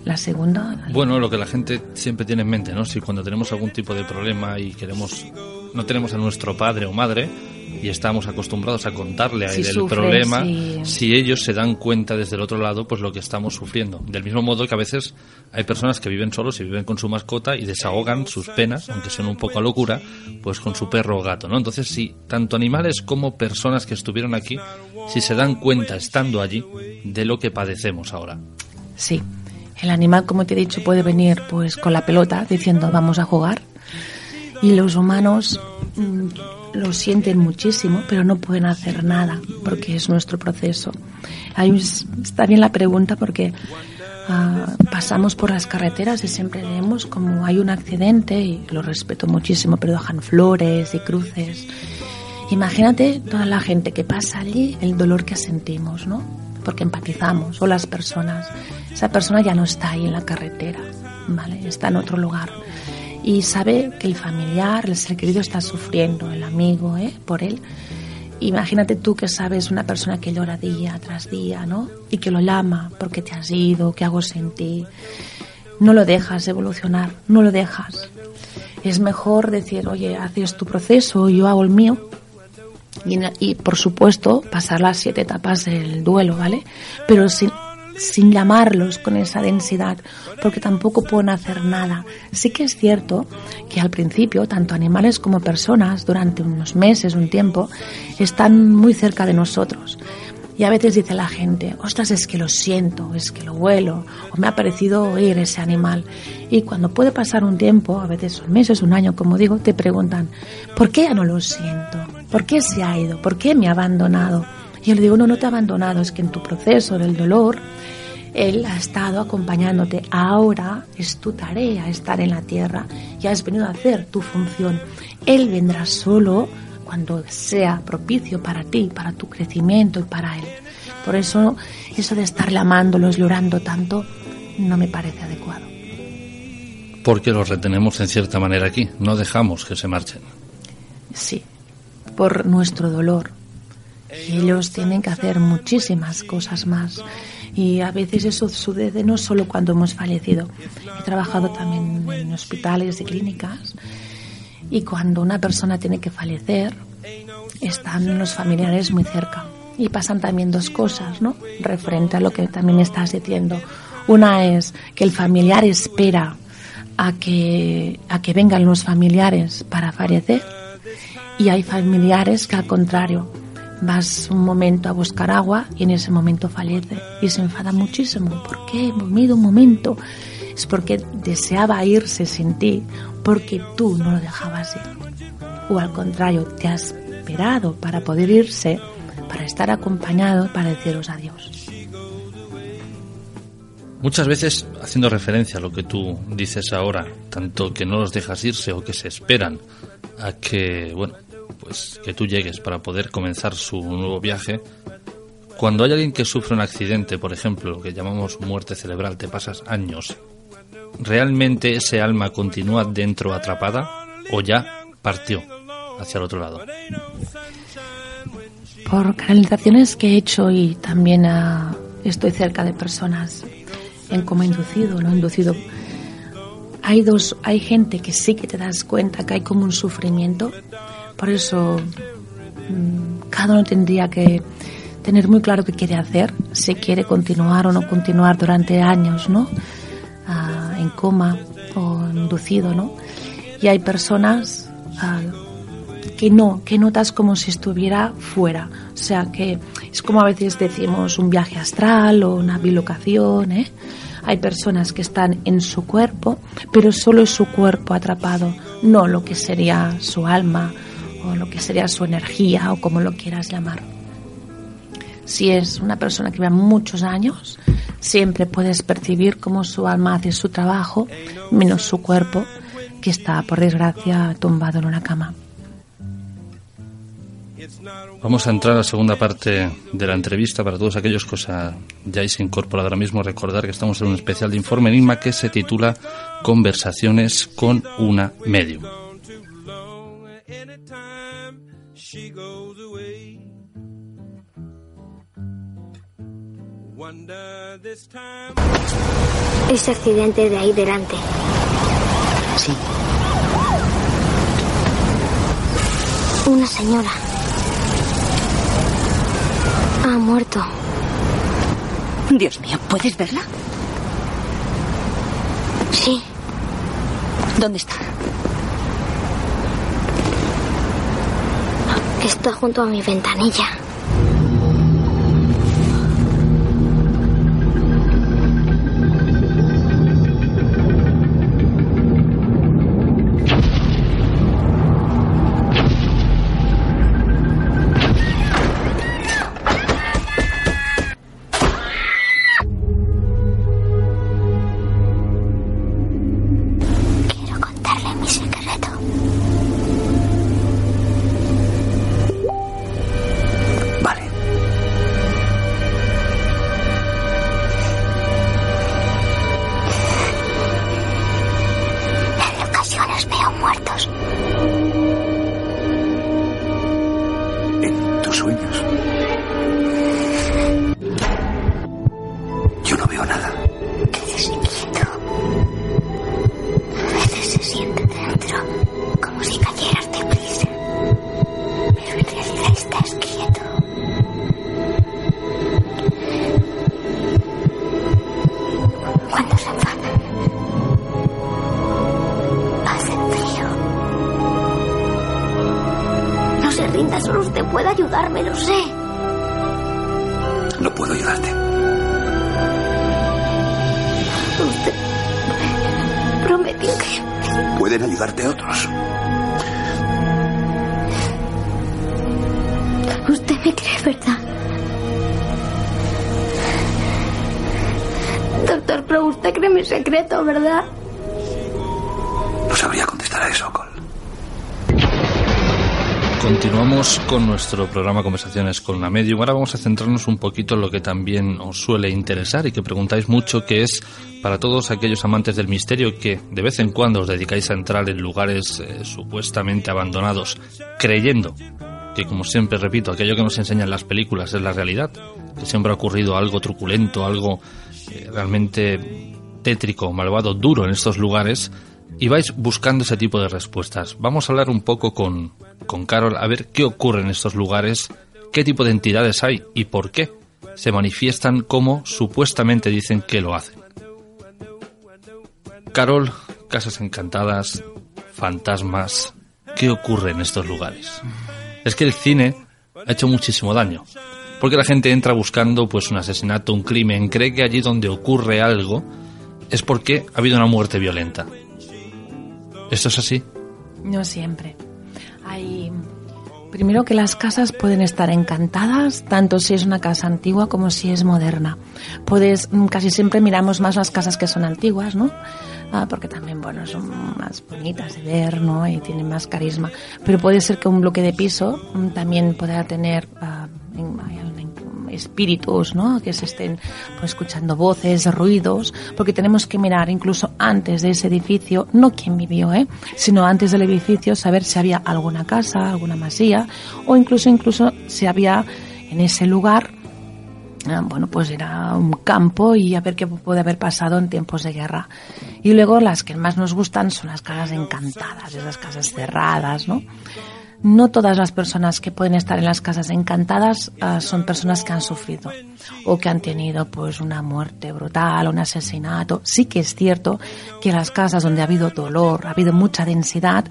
S13: La segunda.
S2: Bueno, lo que la gente siempre tiene en mente, ¿no? Si cuando tenemos algún tipo de problema y queremos, no tenemos a nuestro padre o madre, y estamos acostumbrados a contarle a él el problema, si ellos se dan cuenta desde el otro lado, pues lo que estamos sufriendo. Del mismo modo que a veces hay personas que viven solos y viven con su mascota y desahogan sus penas, aunque sean un poco a locura, pues con su perro o gato, ¿no? Entonces, si tanto animales como personas que estuvieron aquí, si se dan cuenta estando allí de lo que padecemos ahora.
S13: Sí. El animal, como te he dicho, puede venir pues con la pelota diciendo vamos a jugar y los humanos mm, lo sienten muchísimo, pero no pueden hacer nada porque es nuestro proceso. está bien la pregunta porque ah, pasamos por las carreteras y siempre vemos como hay un accidente y lo respeto muchísimo, pero dejan flores y cruces. Imagínate toda la gente que pasa allí, el dolor que sentimos, ¿no? Porque empatizamos, o las personas. Esa persona ya no está ahí en la carretera, ¿vale? Está en otro lugar y sabe que el familiar, el ser querido está sufriendo, el amigo, ¿eh? por él. Imagínate tú que sabes una persona que llora día tras día, ¿no? Y que lo llama porque te has ido, que hago sin ti. No lo dejas evolucionar, no lo dejas. Es mejor decir, oye, haces tu proceso, yo hago el mío. Y, y por supuesto, pasar las siete etapas del duelo, ¿vale? Pero sin, sin llamarlos con esa densidad, porque tampoco pueden hacer nada. Sí que es cierto que al principio, tanto animales como personas, durante unos meses, un tiempo, están muy cerca de nosotros. Y a veces dice la gente, ostras, es que lo siento, es que lo huelo, o me ha parecido oír ese animal. Y cuando puede pasar un tiempo, a veces son meses, un año, como digo, te preguntan, ¿por qué ya no lo siento? ¿Por qué se ha ido? ¿Por qué me ha abandonado? Y yo le digo, no, no te ha abandonado, es que en tu proceso del dolor, Él ha estado acompañándote. Ahora es tu tarea estar en la tierra y has venido a hacer tu función. Él vendrá solo cuando sea propicio para ti, para tu crecimiento y para Él. Por eso, eso de estar amándolos, llorando tanto, no me parece adecuado.
S2: Porque los retenemos en cierta manera aquí, no dejamos que se marchen.
S13: Sí, por nuestro dolor, ellos tienen que hacer muchísimas cosas más. Y a veces eso sucede no solo cuando hemos fallecido. He trabajado también en hospitales y clínicas. Y cuando una persona tiene que fallecer, están los familiares muy cerca. Y pasan también dos cosas, ¿no? Referente a lo que también estás diciendo. Una es que el familiar espera a que, a que vengan los familiares para fallecer. Y hay familiares que al contrario vas un momento a buscar agua y en ese momento fallece y se enfada muchísimo. ¿Por qué? He un momento. Es porque deseaba irse sin ti, porque tú no lo dejabas ir. O al contrario, te has esperado para poder irse, para estar acompañado, para deciros adiós.
S2: Muchas veces, haciendo referencia a lo que tú dices ahora, tanto que no los dejas irse o que se esperan a que, bueno, pues que tú llegues para poder comenzar su nuevo viaje, Cuando hay alguien que sufre un accidente, por ejemplo, lo que llamamos muerte cerebral, te pasas años, ¿realmente ese alma continúa dentro atrapada o ya partió hacia el otro lado?
S13: Por canalizaciones que he hecho y también ah, estoy cerca de personas en coma inducido, no inducido, hay dos, hay gente que sí que te das cuenta que hay como un sufrimiento, por eso mm, cada uno tendría que tener muy claro qué quiere hacer, si quiere continuar o no continuar durante años, ¿no? Ah, en coma o inducido, ¿no? Y hay personas ah, que no, que notas como si estuviera fuera. O sea, que es como a veces decimos un viaje astral o una bilocación, ¿eh? Hay personas que están en su cuerpo, pero solo es su cuerpo atrapado, no lo que sería su alma o lo que sería su energía o como lo quieras llamar. Si es una persona que lleva muchos años, siempre puedes percibir cómo su alma hace su trabajo, menos su cuerpo, que está, por desgracia, tumbado en una cama.
S2: Vamos a entrar a la segunda parte de la entrevista para todos aquellos que os hayáis incorporado ahora mismo. Recordar que estamos en un especial de Informe Enigma que se titula Conversaciones con una medium.
S14: Ese accidente de ahí delante.
S15: Sí.
S14: Una señora. Ha muerto.
S15: Dios mío, ¿puedes verla?
S14: Sí.
S15: ¿Dónde está?
S14: Está junto a mi ventanilla.
S2: Con nuestro programa Conversaciones con la Medium. Ahora vamos a centrarnos un poquito en lo que también os suele interesar y que preguntáis mucho, que es para todos aquellos amantes del misterio que de vez en cuando os dedicáis a entrar en lugares eh, supuestamente abandonados, creyendo que, como siempre repito, aquello que nos enseñan las películas es la realidad, que siempre ha ocurrido algo truculento, algo eh, realmente tétrico, malvado, duro en estos lugares y vais buscando ese tipo de respuestas. Vamos a hablar un poco con, con Carol a ver qué ocurre en estos lugares, qué tipo de entidades hay y por qué se manifiestan como supuestamente dicen que lo hacen. Carol, casas encantadas, fantasmas, ¿qué ocurre en estos lugares? Es que el cine ha hecho muchísimo daño. Porque la gente entra buscando pues un asesinato, un crimen, cree que allí donde ocurre algo es porque ha habido una muerte violenta. ¿Esto es así?
S13: No siempre. Hay Primero que las casas pueden estar encantadas, tanto si es una casa antigua como si es moderna. Puedes, mm, casi siempre miramos más las casas que son antiguas, ¿no? Ah, porque también, bueno, son más bonitas de ver, ¿no? Y tienen más carisma. Pero puede ser que un bloque de piso mm, también pueda tener uh, espíritus, ¿no? Que se estén pues, escuchando voces, ruidos, porque tenemos que mirar incluso antes de ese edificio, no quién vivió, ¿eh? Sino antes del edificio, saber si había alguna casa, alguna masía, o incluso, incluso si había en ese lugar Ah, bueno, pues era un campo y a ver qué puede haber pasado en tiempos de guerra. Y luego las que más nos gustan son las casas encantadas, esas casas cerradas, ¿no? No todas las personas que pueden estar en las casas encantadas ah, son personas que han sufrido o que han tenido pues una muerte brutal, un asesinato. Sí que es cierto que las casas donde ha habido dolor, ha habido mucha densidad,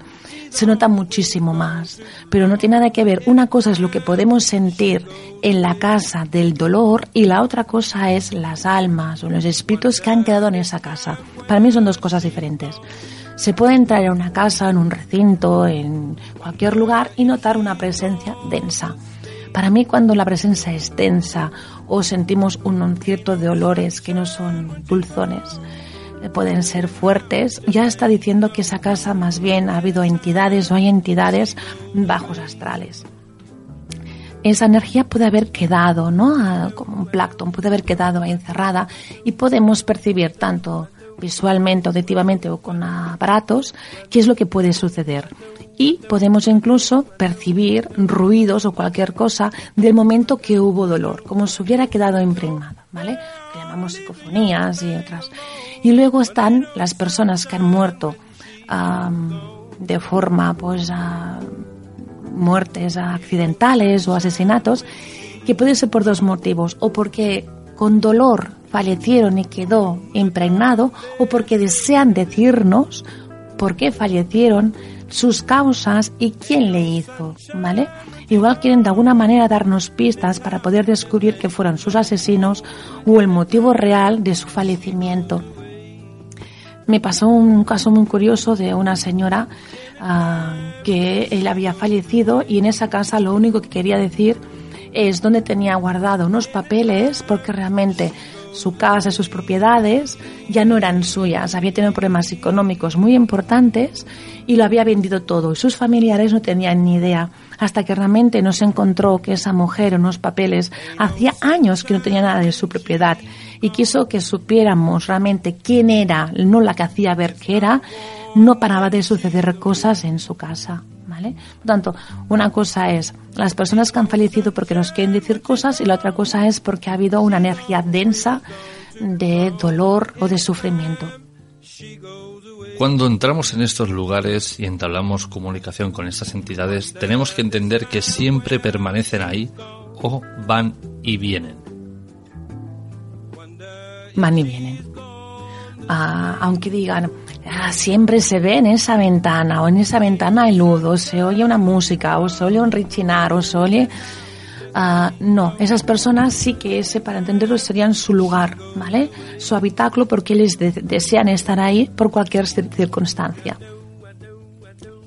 S13: se nota muchísimo más. Pero no tiene nada que ver. Una cosa es lo que podemos sentir en la casa del dolor y la otra cosa es las almas o los espíritus que han quedado en esa casa. Para mí son dos cosas diferentes. Se puede entrar en una casa, en un recinto, en cualquier lugar y notar una presencia densa. Para mí cuando la presencia es densa o sentimos un cierto de olores que no son dulzones, pueden ser fuertes, ya está diciendo que esa casa más bien ha habido entidades o hay entidades bajos astrales. Esa energía puede haber quedado, ¿no? Como un plancton, puede haber quedado ahí encerrada y podemos percibir tanto visualmente, auditivamente o con aparatos qué es lo que puede suceder. Y podemos incluso percibir ruidos o cualquier cosa del momento que hubo dolor, como si hubiera quedado impregnado, ¿vale? Que llamamos psicofonías y otras. Y luego están las personas que han muerto de forma, pues, muertes accidentales o asesinatos, que puede ser por dos motivos, o porque con dolor fallecieron y quedó impregnado, o porque desean decirnos por qué fallecieron, sus causas y quién le hizo, ¿vale? Igual quieren de alguna manera darnos pistas para poder descubrir que fueron sus asesinos o el motivo real de su fallecimiento me pasó un caso muy curioso de una señora ah, que él había fallecido y en esa casa lo único que quería decir es dónde tenía guardado unos papeles porque realmente su casa, sus propiedades ya no eran suyas, había tenido problemas económicos muy importantes y lo había vendido todo y sus familiares no tenían ni idea hasta que realmente no se encontró que esa mujer en unos papeles hacía años que no tenía nada de su propiedad y quiso que supiéramos realmente quién era, no la que hacía ver que era, no paraba de suceder cosas en su casa. ¿Vale? Por tanto, una cosa es las personas que han fallecido porque nos quieren decir cosas y la otra cosa es porque ha habido una energía densa de dolor o de sufrimiento.
S2: Cuando entramos en estos lugares y entablamos comunicación con estas entidades, tenemos que entender que siempre permanecen ahí o van y vienen.
S13: Van y vienen. Ah, aunque digan, ah, siempre se ve en esa ventana o en esa ventana hay luz o se oye una música o se oye un rechinar o se oye Ah, no, esas personas sí que ese, para entenderlo, serían su lugar, ¿vale? Su habitáculo porque les desean estar ahí por cualquier circunstancia.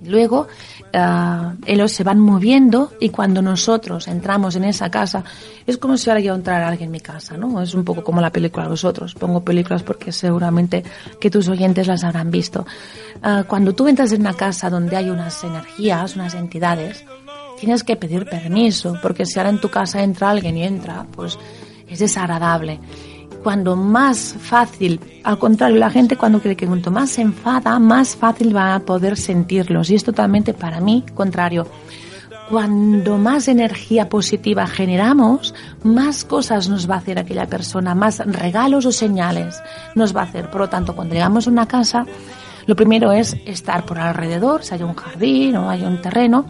S13: Luego, uh, ellos se van moviendo y cuando nosotros entramos en esa casa, es como si ahora yo entrara alguien en mi casa, ¿no? Es un poco como la película vosotros. Pongo películas porque seguramente que tus oyentes las habrán visto. Ah, cuando tú entras en una casa donde hay unas energías, unas entidades, tienes que pedir permiso, porque si ahora en tu casa entra alguien y entra, pues es desagradable. Cuando más fácil, al contrario, la gente cuando cree que cuanto más se enfada, más fácil va a poder sentirlos. Y es totalmente para mí contrario. Cuando más energía positiva generamos, más cosas nos va a hacer aquella persona, más regalos o señales nos va a hacer. Por lo tanto, cuando llegamos a una casa, lo primero es estar por alrededor, si hay un jardín o hay un terreno,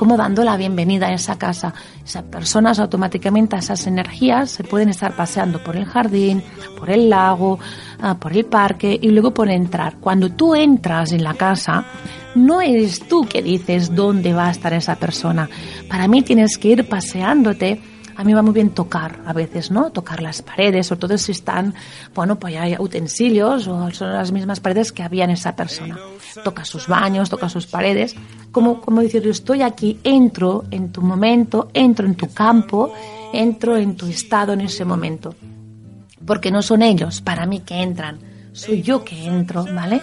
S13: como dando la bienvenida a esa casa. Esas personas automáticamente, esas energías, se pueden estar paseando por el jardín, por el lago, ah, por el parque y luego por entrar. Cuando tú entras en la casa, no eres tú que dices dónde va a estar esa persona. Para mí tienes que ir paseándote a mí va muy bien tocar a veces, ¿no? Tocar las paredes, sobre todo si están, bueno, pues hay utensilios o son las mismas paredes que había en esa persona. Toca sus baños, toca sus paredes, como, como decir, yo estoy aquí, entro en tu momento, entro en tu campo, entro en tu estado en ese momento. Porque no son ellos para mí que entran, soy yo que entro, ¿vale?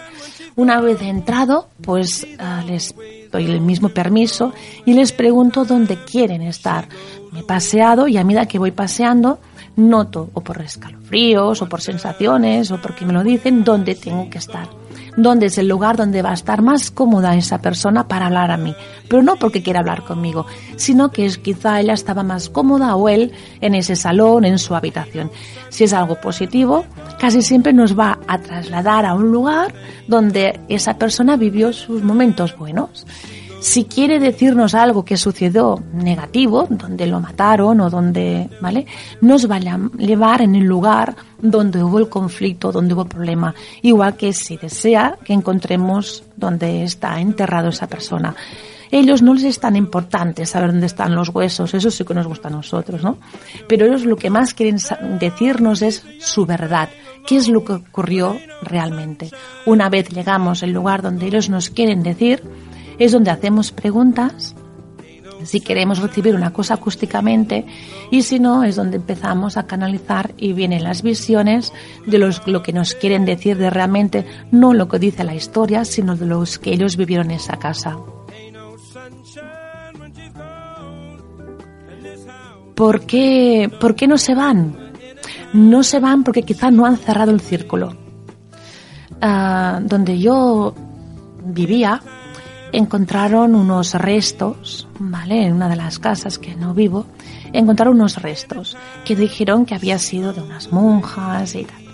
S13: Una vez entrado, pues ah, les doy el mismo permiso y les pregunto dónde quieren estar he paseado y a medida que voy paseando noto o por escalofríos o por sensaciones o porque me lo dicen dónde tengo que estar dónde es el lugar donde va a estar más cómoda esa persona para hablar a mí. Pero no porque quiera hablar conmigo, sino que es, quizá ella estaba más cómoda o él en ese salón, en su habitación. Si es algo positivo, casi siempre nos va a trasladar a un lugar donde esa persona vivió sus momentos buenos. Si quiere decirnos algo que sucedió negativo, donde lo mataron o donde, ¿vale? Nos va a llevar en el lugar donde hubo el conflicto, donde hubo el problema. Igual que si desea que encontremos donde está enterrado esa persona. Ellos no les es tan importante saber dónde están los huesos, eso sí que nos gusta a nosotros, ¿no? Pero ellos lo que más quieren decirnos es su verdad, qué es lo que ocurrió realmente. Una vez llegamos al lugar donde ellos nos quieren decir, es donde hacemos preguntas si queremos recibir una cosa acústicamente y si no es donde empezamos a canalizar y vienen las visiones de los, lo que nos quieren decir de realmente no lo que dice la historia sino de los que ellos vivieron en esa casa. ¿Por qué, ¿Por qué no se van? No se van porque quizás no han cerrado el círculo. Ah, donde yo vivía, encontraron unos restos, ¿vale? En una de las casas que no vivo, encontraron unos restos que dijeron que había sido de unas monjas y tal.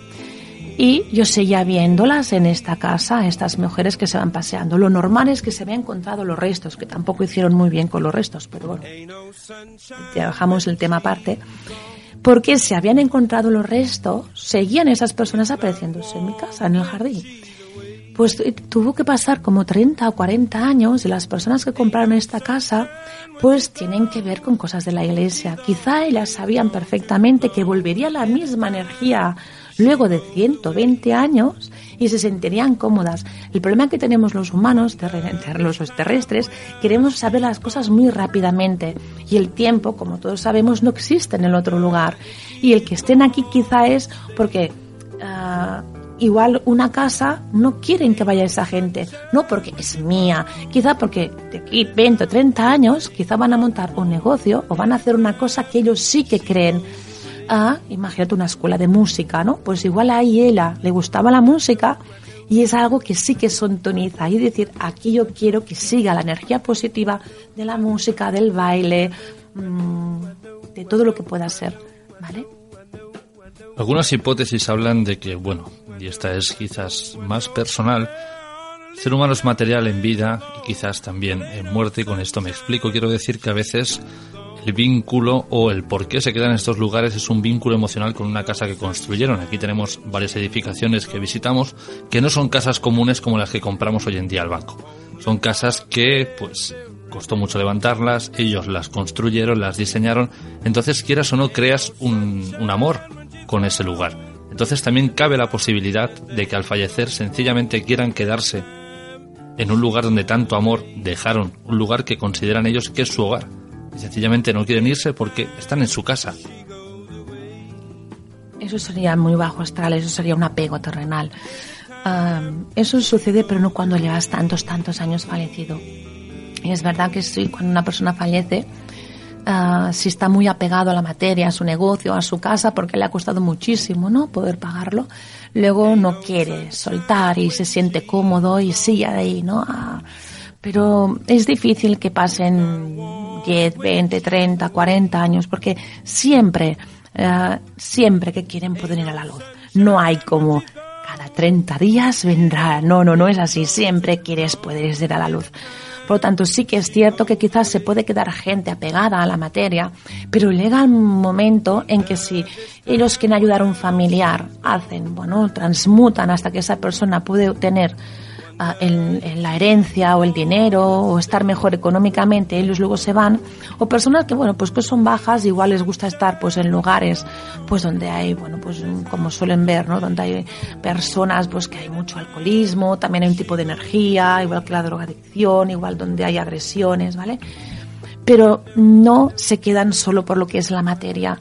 S13: Y yo seguía viéndolas en esta casa, estas mujeres que se van paseando. Lo normal es que se habían encontrado los restos, que tampoco hicieron muy bien con los restos, pero bueno, trabajamos el tema aparte. Porque se habían encontrado los restos, seguían esas personas apareciéndose en mi casa, en el jardín pues eh, tuvo que pasar como 30 o 40 años y las personas que compraron esta casa pues tienen que ver con cosas de la iglesia. Quizá ellas sabían perfectamente que volvería la misma energía luego de 120 años y se sentirían cómodas. El problema que tenemos los humanos, los terrestres, queremos saber las cosas muy rápidamente y el tiempo, como todos sabemos, no existe en el otro lugar. Y el que estén aquí quizá es porque... Ah, igual una casa no quieren que vaya esa gente, no porque es mía, quizá porque de aquí 20 o 30 años quizá van a montar un negocio o van a hacer una cosa que ellos sí que creen. Ah, imagínate una escuela de música, ¿no? Pues igual a ella le gustaba la música y es algo que sí que sintoniza y decir, aquí yo quiero que siga la energía positiva de la música, del baile, mm, de todo lo que pueda ser, ¿vale?
S2: Algunas hipótesis hablan de que, bueno, y esta es quizás más personal, el ser humano es material en vida y quizás también en muerte, con esto me explico, quiero decir que a veces el vínculo o el por qué se quedan en estos lugares es un vínculo emocional con una casa que construyeron. Aquí tenemos varias edificaciones que visitamos que no son casas comunes como las que compramos hoy en día al banco. Son casas que, pues, costó mucho levantarlas, ellos las construyeron, las diseñaron, entonces quieras o no creas un, un amor con ese lugar. Entonces también cabe la posibilidad de que al fallecer sencillamente quieran quedarse en un lugar donde tanto amor dejaron, un lugar que consideran ellos que es su hogar. Y sencillamente no quieren irse porque están en su casa.
S13: Eso sería muy bajo astral, eso sería un apego terrenal. eso sucede, pero no cuando llevas tantos, tantos años fallecido. Y es verdad que sí, cuando una persona fallece, Ah, si está muy apegado a la materia, a su negocio, a su casa, porque le ha costado muchísimo, ¿no? Poder pagarlo. Luego no quiere soltar y se siente cómodo y sigue ahí, ¿no? Ah, pero es difícil que pasen 10, 20, 30, 40 años, porque siempre, ah, siempre que quieren pueden ir a la luz. No hay como cada 30 días vendrá. No, no, no es así. Siempre quieres, puedes ir a la luz. Por lo tanto, sí que es cierto que quizás se puede quedar gente apegada a la materia, pero llega un momento en que si ellos quieren ayudar a un familiar, hacen, bueno, transmutan hasta que esa persona puede obtener en, la herencia o el dinero o estar mejor económicamente, ellos luego se van, o personas que, bueno, pues que son bajas, igual les gusta estar pues en lugares pues donde hay, bueno, pues como suelen ver, ¿no? Donde hay personas pues que hay mucho alcoholismo, también hay un tipo de energía, igual que la drogadicción, igual donde hay agresiones, ¿vale? Pero no se quedan solo por lo que es la materia,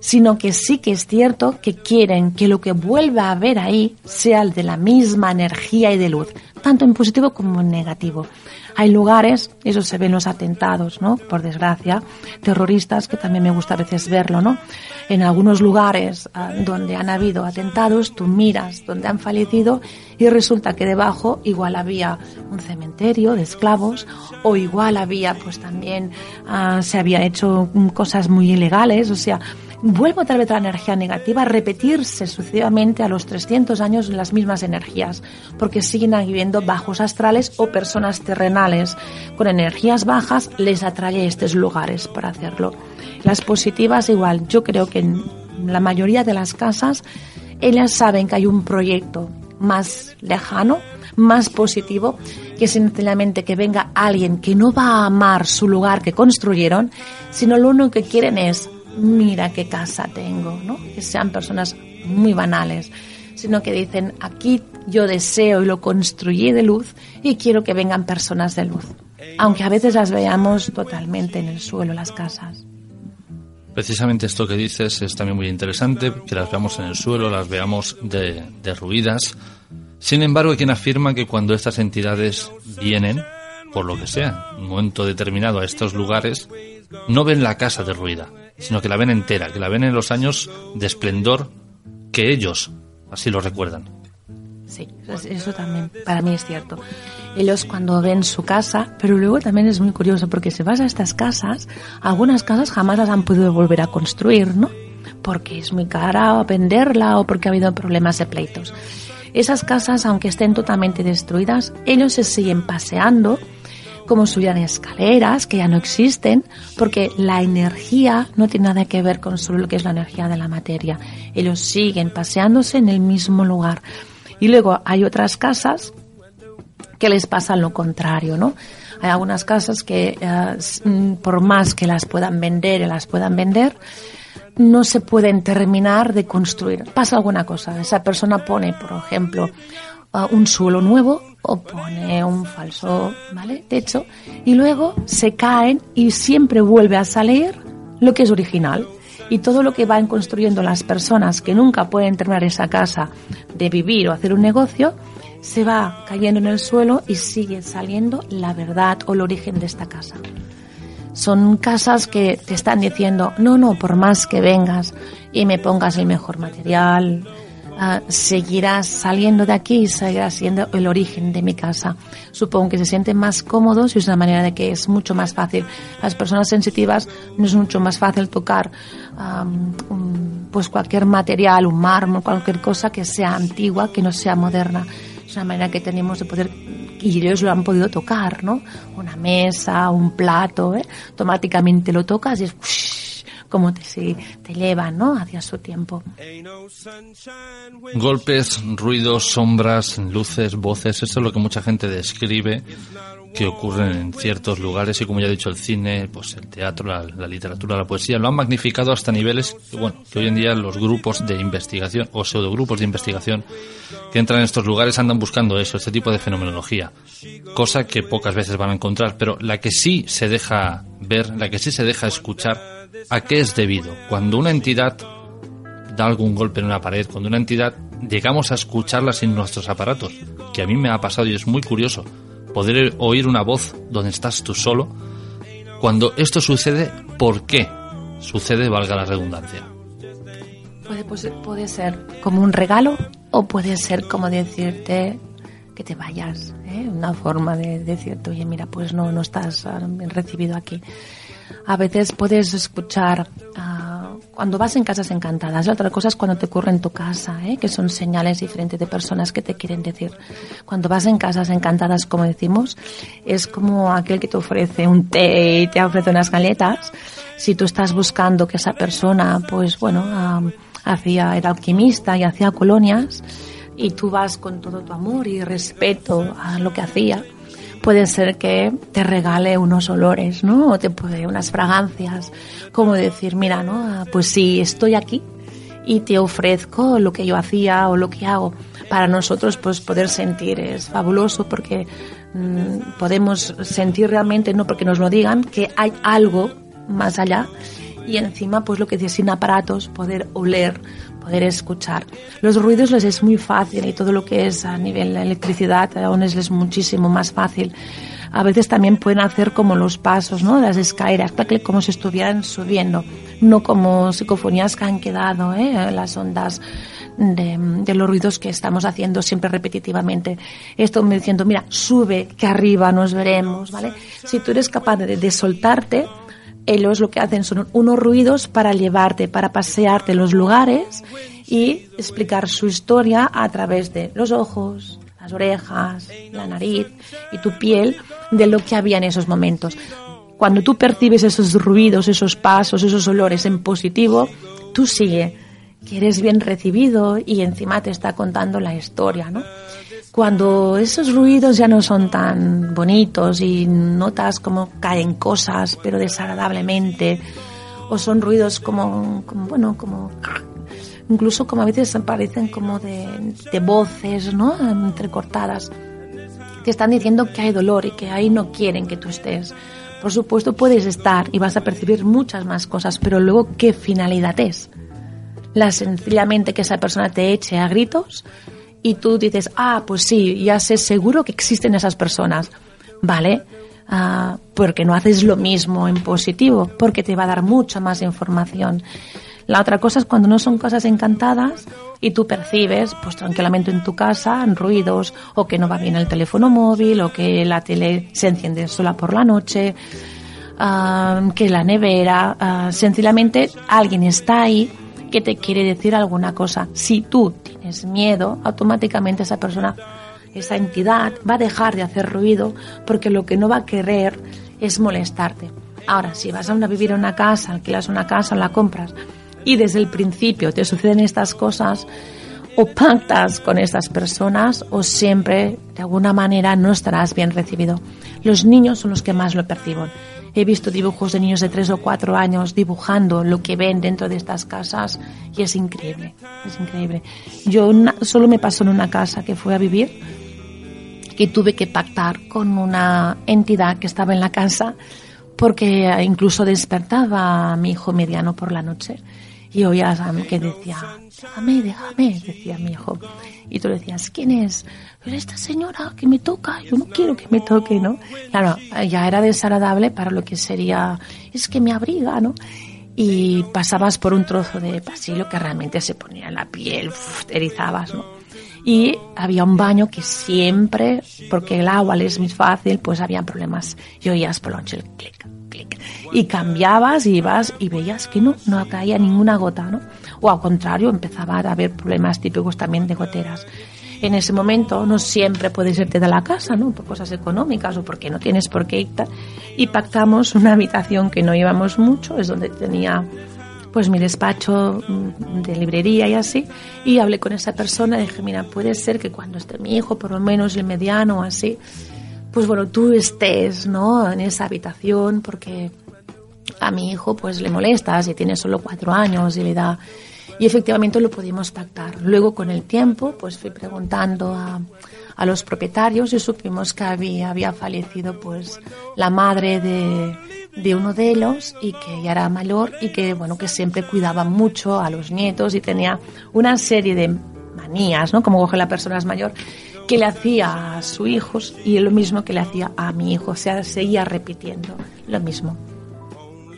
S13: sino que sí que es cierto que quieren que lo que vuelva a ver ahí sea el de la misma energía y de luz tanto en positivo como en negativo. Hay lugares, eso se ve en los atentados, ¿no? Por desgracia, terroristas, que también me gusta a veces verlo, ¿no? En algunos lugares ah, donde han habido atentados, tú miras donde han fallecido y resulta que debajo igual había un cementerio de esclavos o igual había pues también ah, se había hecho cosas muy ilegales, o sea, vuelve otra vez la energía negativa a repetirse sucesivamente a los 300 años las mismas energías, porque siguen habiendo bajos astrales o personas terrenales con energías bajas les atrae estos lugares para hacerlo. Las positivas igual, yo creo que en la mayoría de las casas ellas saben que hay un proyecto más lejano, más positivo, que sencillamente que venga alguien que no va a amar su lugar que construyeron, sino lo único que quieren es mira qué casa tengo, ¿no? Que sean personas muy banales, sino que dicen, aquí yo deseo y lo construí de luz y quiero que vengan personas de luz, aunque a veces las veamos totalmente en el suelo las casas.
S2: Precisamente esto que dices es también muy interesante, que las veamos en el suelo, las veamos de, derruidas. Sin embargo, hay quien afirma que cuando estas entidades vienen, por lo que sea, en un momento determinado a estos lugares, no ven la casa derruida, sino que la ven entera, que la ven en los años de esplendor que ellos así lo recuerdan.
S13: Sí, eso también para mí es cierto. Ellos cuando ven su casa, pero luego también es muy curioso porque si vas a estas casas, algunas casas jamás las han podido volver a construir, ¿no? Porque es muy cara venderla o porque ha habido problemas de pleitos. Esas casas, aunque estén totalmente destruidas, ellos se siguen paseando como subían escaleras que ya no existen, porque la energía no tiene nada que ver con solo lo que es la energía de la materia. Ellos siguen paseándose en el mismo lugar. Y luego hay otras casas que les pasa lo contrario, ¿no? Hay algunas casas que, eh, mm, por más que las puedan vender y las puedan vender, no se pueden terminar de construir. Pasa alguna cosa. Esa persona pone, por ejemplo, un suelo nuevo o pone un falso techo y luego se caen y siempre vuelve a salir lo que es original. Y todo lo que van construyendo las personas que nunca pueden terminar esa casa de vivir o hacer un negocio, se va cayendo en el suelo y sigue saliendo la verdad o el origen de esta casa. Son casas que te están diciendo, no, no, por más que vengas y me pongas el mejor material, Ah, seguirás saliendo de aquí y seguirás siendo el origen de mi casa. Supongo que se sienten más cómodos y es una manera de que es mucho más fácil. Las personas sensitivas no es mucho más fácil tocar pues cualquier material, un mármol, cualquier cosa que sea antigua, que no sea moderna. Es una manera que tenemos de poder y ellos lo han podido tocar, ¿no? Una mesa, un plato, ¿eh? automáticamente lo tocas y es como te, lleva ¿no? hacia su tiempo.
S2: Golpes, ruidos, sombras, luces, voces, eso es lo que mucha gente describe que ocurren en ciertos lugares y como ya he dicho el cine, pues el teatro, la, literatura, la poesía, lo han magnificado hasta niveles que bueno, que hoy en día los grupos de investigación o pseudogrupos de investigación que entran en estos lugares andan buscando eso, este tipo de fenomenología, cosa que pocas veces van a encontrar, pero la que sí se deja ver, la que sí se deja escuchar ¿A qué es debido? Cuando una entidad da algún golpe en una pared, cuando una entidad llegamos a escucharla sin nuestros aparatos, que a mí me ha pasado y es muy curioso, poder oír una voz donde estás tú solo, cuando esto sucede, ¿por qué sucede, valga la redundancia?
S13: Puede, pues, puede ser como un regalo o puede ser como decirte que te vayas, ¿eh? una forma de decirte, oye, mira, pues no, no estás ah, recibido aquí a veces puedes escuchar uh, cuando vas en casas encantadas. La otra cosa es cuando te ocurre en tu casa, ¿eh? que son señales diferentes de personas que te quieren decir. Cuando vas en casas encantadas, como decimos, es como aquel que te ofrece un té y te ofrece unas galletas. Si tú estás buscando que esa persona, pues bueno, uh, hacía, era alquimista y hacía colonias, y tú vas con todo tu amor y respeto a lo que hacía, puede ser que te regale unos olores, ¿no? O te puede unas fragancias, como decir, mira, ¿no? Ah, pues sí, estoy aquí y te ofrezco lo que yo hacía o lo que hago. Para nosotros, pues poder sentir es fabuloso porque mm, podemos sentir realmente, no porque nos lo digan, que hay algo más allá y encima, pues lo que decía, sin aparatos, poder oler, poder escuchar. Los ruidos les es muy fácil y todo lo que es a nivel de electricidad aún es muchísimo más fácil. A veces también pueden hacer como los pasos, ¿no? Las escaleras, como si estuvieran subiendo, no como psicofonías que han quedado, ¿eh? Las ondas de, los ruidos que estamos haciendo siempre repetitivamente. Esto me diciendo, mira, sube, que arriba nos veremos, ¿vale? Si tú eres capaz de, de soltarte, ellos lo que hacen son unos ruidos para llevarte, para pasearte los lugares y explicar su historia a través de los ojos, las orejas, la nariz y tu piel de lo que había en esos momentos. Cuando tú percibes esos ruidos, esos pasos, esos olores en positivo, tú sigue, que eres bien recibido y encima te está contando la historia, ¿no? Cuando esos ruidos ya no son tan bonitos y notas como caen cosas, pero desagradablemente, o son ruidos como, bueno, como incluso como a veces parecen como de, de voces, ¿no? Entrecortadas, que están diciendo que hay dolor y que ahí no quieren que tú estés. Por supuesto puedes estar y vas a percibir muchas más cosas, pero luego ¿qué finalidad es? La sencillamente que esa persona te eche a gritos y tú dices, ah, pues sí, ya sé seguro que existen esas personas, ¿vale? Ah, porque no haces lo mismo en positivo, porque te va a dar mucha más información. La otra cosa es cuando no son cosas encantadas y tú percibes, pues tranquilamente en tu casa, ruidos, o que no va bien el teléfono móvil, o que la tele se enciende sola por la noche, ah, que la nevera, ah, sencillamente alguien está ahí que te quiere decir alguna cosa. Si tú tienes miedo, automáticamente esa persona, esa entidad va a dejar de hacer ruido porque lo que no va a querer es molestarte. Ahora, si vas a una, vivir en una casa, alquilas una casa la compras y desde el principio te suceden estas cosas, o pactas con estas personas o siempre de alguna manera no estarás bien recibido. Los niños son los que más lo perciben. He visto dibujos de niños de tres o cuatro años dibujando lo que ven dentro de estas casas y es increíble, es increíble. Yo solo me pasó en una casa que fui a vivir que tuve que pactar con una entidad que estaba en la casa porque incluso despertaba a mi hijo mediano por la noche y oías que decía, déjame, déjame, decía mi hijo. Y tú le decías, ¿quién es? Pero esta señora que me toca, yo no quiero que me toque, ¿no? Claro, ya era desagradable para lo que sería, es que me abriga, ¿no? Y pasabas por un trozo de pasillo que realmente se ponía en la piel, erizabas, ¿no? Y había un baño que siempre, porque el agua es muy fácil, pues había problemas. Y oías por el clic, y cambiabas y ibas y veías que no, no caía ninguna gota, ¿no? O al contrario, empezaba a haber problemas típicos también de goteras. En ese momento no siempre puedes irte de la casa, ¿no? Por cosas económicas o porque no tienes por qué irte. Y pactamos una habitación que no llevamos mucho, es donde tenía pues mi despacho mm, de librería y así, y hablé con esa persona y dije, mira, puede ser que cuando esté mi hijo, por lo menos el mediano o así, pues bueno, tú estés, ¿no? En esa habitación porque a mi hijo pues le molesta si tiene solo cuatro años y le da... Y efectivamente lo pudimos pactar. Luego con el tiempo pues fui preguntando a, a los propietarios y supimos que había, había fallecido pues la madre de, de uno de ellos y que ya era mayor y que bueno que siempre cuidaba mucho a los nietos y tenía una serie de manías, ¿no? Como coge la persona es mayor que le hacía a sus hijos y lo mismo que le hacía a mi hijo. O sea, seguía repitiendo lo mismo.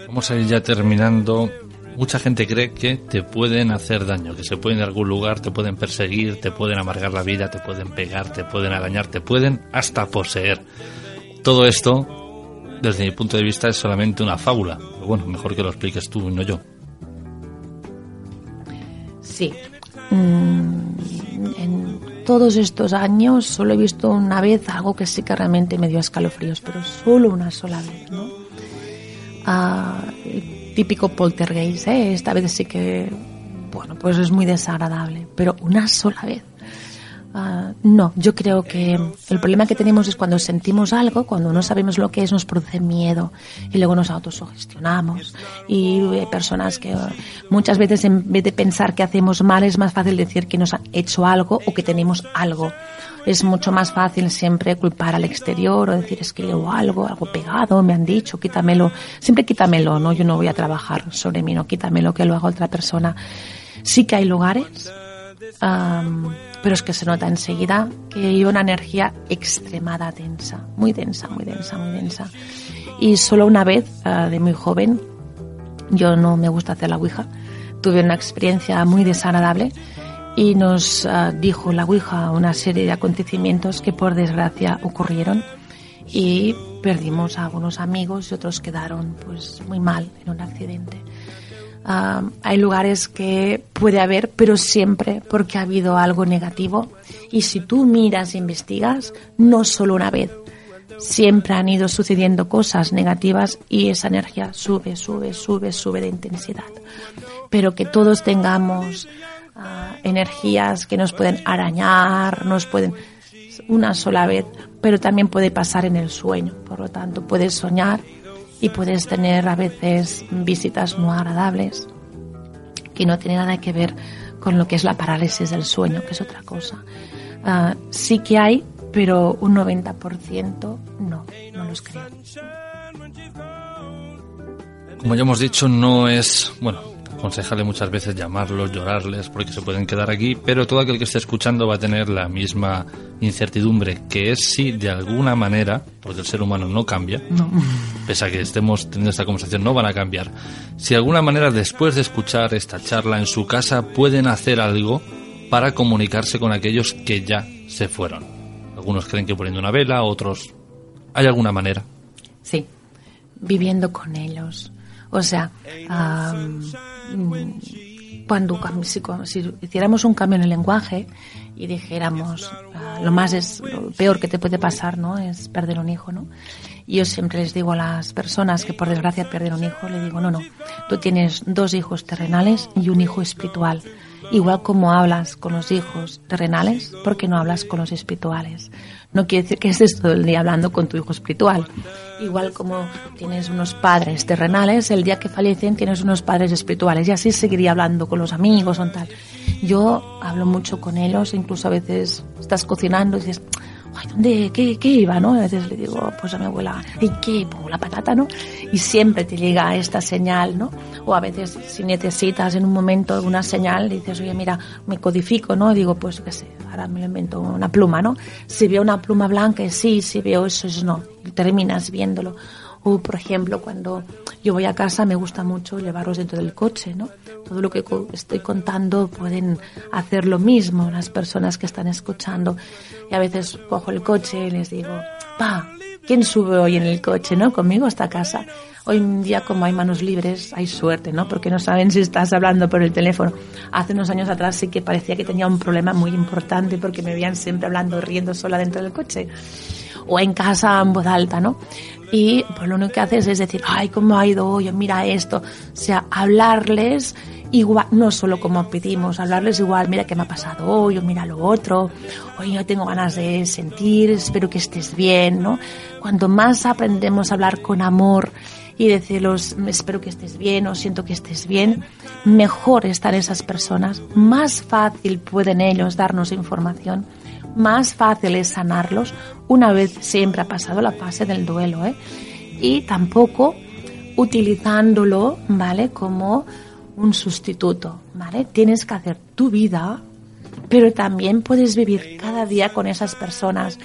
S2: Vamos a ir ya terminando. Mucha gente cree que te pueden hacer daño, que se pueden de algún lugar, te pueden perseguir, te pueden amargar la vida, te pueden pegar, te pueden arañar, te pueden hasta poseer. Todo esto, desde mi punto de vista, es solamente una fábula. Pero bueno, mejor que lo expliques tú y no yo.
S13: Sí. Mm, todos estos años solo he visto una vez algo que sí que realmente me dio escalofríos, pero solo una sola vez, ¿no? Ah, el típico poltergeist, ¿eh? esta vez sí que, bueno, pues es muy desagradable, pero una sola vez. Ah, no, yo creo que el problema que tenemos es cuando sentimos algo, cuando no sabemos lo que es, nos produce miedo y luego nos autosugestionamos. Y hay personas que muchas veces en vez de pensar que hacemos mal es más fácil decir que nos han hecho algo o que tenemos algo. Es mucho más fácil siempre culpar al exterior o decir es que llevo algo, algo pegado, me han dicho, quítamelo. Siempre quítamelo, ¿no? Yo no voy a trabajar sobre mí, no quítamelo que lo haga otra persona. Sí que hay lugares pero es que se nota enseguida que hay una energía extremada densa, muy densa, muy densa, muy densa. Y solo una vez, ah, de muy joven, yo no me gusta hacer la Ouija, tuve una experiencia muy desagradable y nos ah, dijo la Ouija una serie de acontecimientos que por desgracia ocurrieron y perdimos a algunos amigos y otros quedaron pues muy mal en un accidente. Ah, hay lugares que puede haber, pero siempre porque ha habido algo negativo. Y si tú miras e investigas, no solo una vez, siempre han ido sucediendo cosas negativas y esa energía sube, sube, sube, sube de intensidad. Pero que todos tengamos ah, energías que nos pueden arañar, nos pueden una sola vez, pero también puede pasar en el sueño. Por lo tanto, puedes soñar y puedes tener a veces visitas no agradables que no tiene nada que ver con lo que es la parálisis del sueño, que es otra cosa. Ah, sí que hay, pero un 90% no, no los creo.
S2: Como ya hemos dicho, no es, bueno, aconsejable muchas veces llamarlos, llorarles, porque se pueden quedar aquí, pero todo aquel que esté escuchando va a tener la misma incertidumbre, que es si de alguna manera, porque el ser humano no cambia, pese a que estemos teniendo esta conversación, no van a cambiar, si de alguna manera después de escuchar esta charla en su casa pueden hacer algo para comunicarse con aquellos que ya se fueron. Algunos creen que poniendo una vela, otros... ¿Hay alguna manera?
S13: Sí, viviendo con ellos. O sea, cuando si, hiciéramos un cambio en el lenguaje y dijéramos ah, lo más es lo peor que te puede pasar no es perder un hijo no y yo siempre les digo a las personas que por desgracia pierden un hijo le digo no no tú tienes dos hijos terrenales y un hijo espiritual. Igual como hablas con los hijos terrenales ¿por qué no hablas con los espirituales no quiere decir que estés todo el día hablando con tu hijo espiritual. Igual como tienes unos padres terrenales, el día que fallecen tienes unos padres espirituales y así seguiría hablando con los amigos o tal. Yo hablo mucho con ellos, incluso a veces estás cocinando y dices, ay, ¿dónde, qué, qué iba, no? A veces le digo, pues a mi abuela, ¿y qué? Pongo la patata, ¿no? Y siempre te llega esta señal, ¿no? O a veces si necesitas en un momento alguna señal, dices, oye, mira, me codifico, ¿no? Y digo, pues qué sé, ahora me lo invento, una pluma, ¿no? Si veo una pluma blanca, sí, si veo eso, es no. Y terminas viéndolo. O, por ejemplo, cuando yo voy a casa me gusta mucho llevarlos dentro del coche, ¿no? Todo lo que estoy contando pueden hacer lo mismo las personas que están escuchando. Y a veces cojo el coche y les digo, pa, ¿quién sube hoy en el coche, no? Conmigo hasta casa. Hoy en día, como hay manos libres, hay suerte, ¿no? Porque no saben si estás hablando por el teléfono. Hace unos años atrás sí que parecía que tenía un problema muy importante porque me veían siempre hablando, riendo sola dentro del coche. O en casa en voz alta, ¿no? Y pues lo único que haces es decir, ay, ¿cómo ha ido hoy? Mira esto. O sea, hablarles igual, no solo como pedimos, hablarles igual, mira qué me ha pasado hoy, o mira lo otro, hoy yo tengo ganas de sentir, espero que estés bien, ¿no? Cuanto más aprendemos a hablar con amor y decirlos, espero que estés bien o siento que estés bien, mejor están esas personas, más fácil pueden ellos darnos información más fácil es sanarlos una vez siempre ha pasado la fase del duelo, ¿eh? Y tampoco utilizándolo, ¿vale? Como un sustituto, ¿vale? Tienes que hacer tu vida, pero también puedes vivir cada día con esas personas.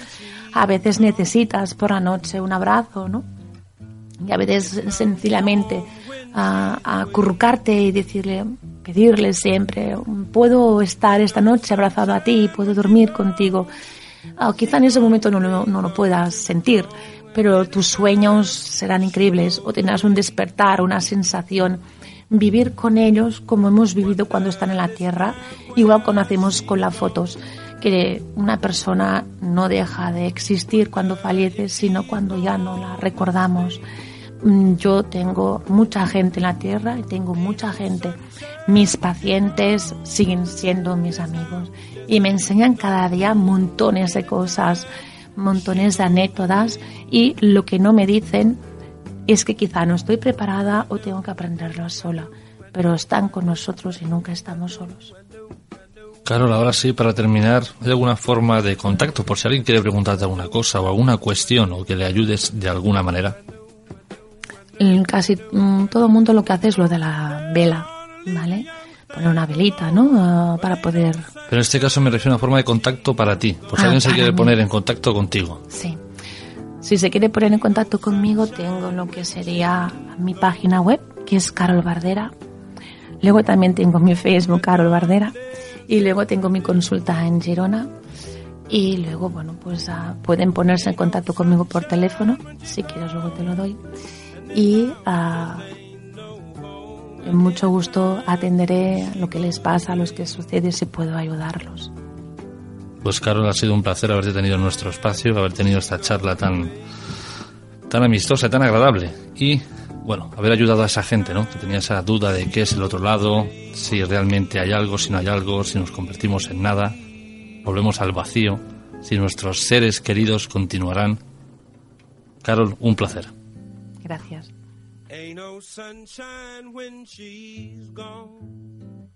S13: A veces necesitas por la noche un abrazo, ¿no? Y a veces sencillamente a, acurrucarte y decirle, pedirle siempre, puedo estar esta noche abrazado a ti, puedo dormir contigo. O quizá en ese momento no, no, lo puedas sentir, pero tus sueños serán increíbles o tendrás un despertar, una sensación. Vivir con ellos como hemos vivido cuando están en la tierra, igual como hacemos con las fotos, que una persona no deja de existir cuando fallece, sino cuando ya no la recordamos yo tengo mucha gente en la tierra y tengo mucha gente. Mis pacientes siguen siendo mis amigos y me enseñan cada día montones de cosas, montones de anécdotas y lo que no me dicen es que quizá no estoy preparada o tengo que aprenderlo sola, pero están con nosotros y nunca estamos solos.
S2: Carol, ahora sí, para terminar, ¿hay alguna forma de contacto por si alguien quiere preguntarte alguna cosa o alguna cuestión o que le ayudes de alguna manera?
S13: Casi mm, todo el mundo lo que hace es lo de la vela, ¿vale? Poner una velita, ¿no? Ah, para poder...
S2: Pero en este caso me refiero a una forma de contacto para ti, por si ah, alguien se quiere poner en contacto contigo.
S13: Sí. Si se quiere poner en contacto conmigo, tengo lo que sería mi página web, que es Carol Bardera. Luego también tengo mi Facebook, Carol Bardera. Y luego tengo mi consulta en Girona. Y luego, bueno, pues ah, pueden ponerse en contacto conmigo por teléfono. Si quieres, luego te lo doy. Y uh, en mucho gusto atenderé lo que les pasa, a los que sucede, si puedo ayudarlos.
S2: Pues Carol, ha sido un placer haberte tenido en nuestro espacio, haber tenido esta charla tan, tan amistosa, tan agradable. Y bueno, haber ayudado a esa gente, ¿no? Que tenía esa duda de qué es el otro lado, si realmente hay algo, si no hay algo, si nos convertimos en nada, volvemos al vacío, si nuestros seres queridos continuarán. Carol, un placer.
S13: Gracias. Ain't no sunshine when she's gone.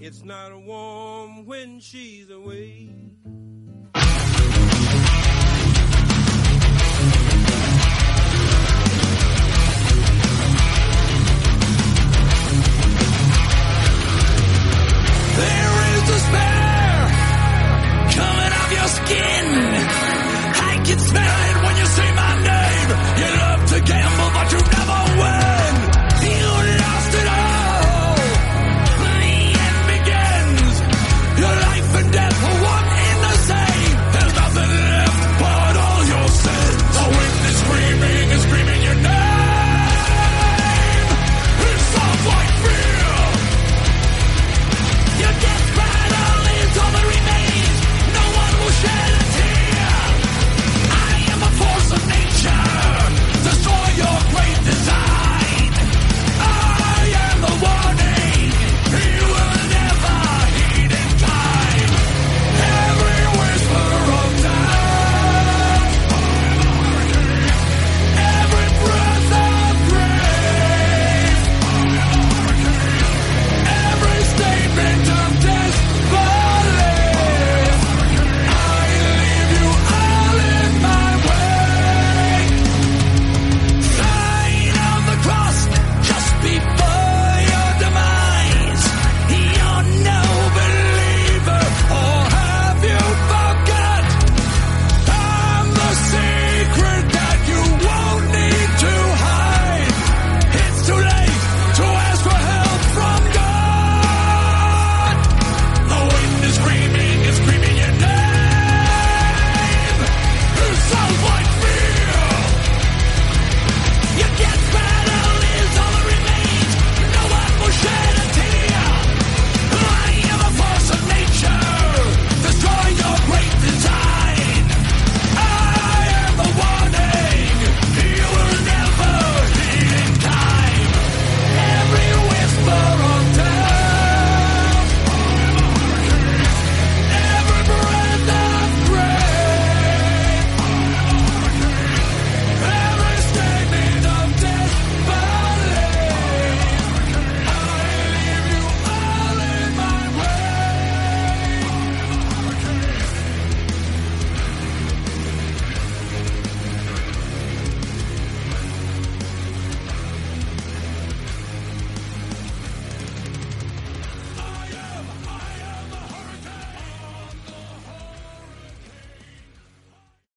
S13: It's not warm when she's away.
S16: There is despair coming off your skin. I can smell it when you say my name. You love to gamble, but you never win.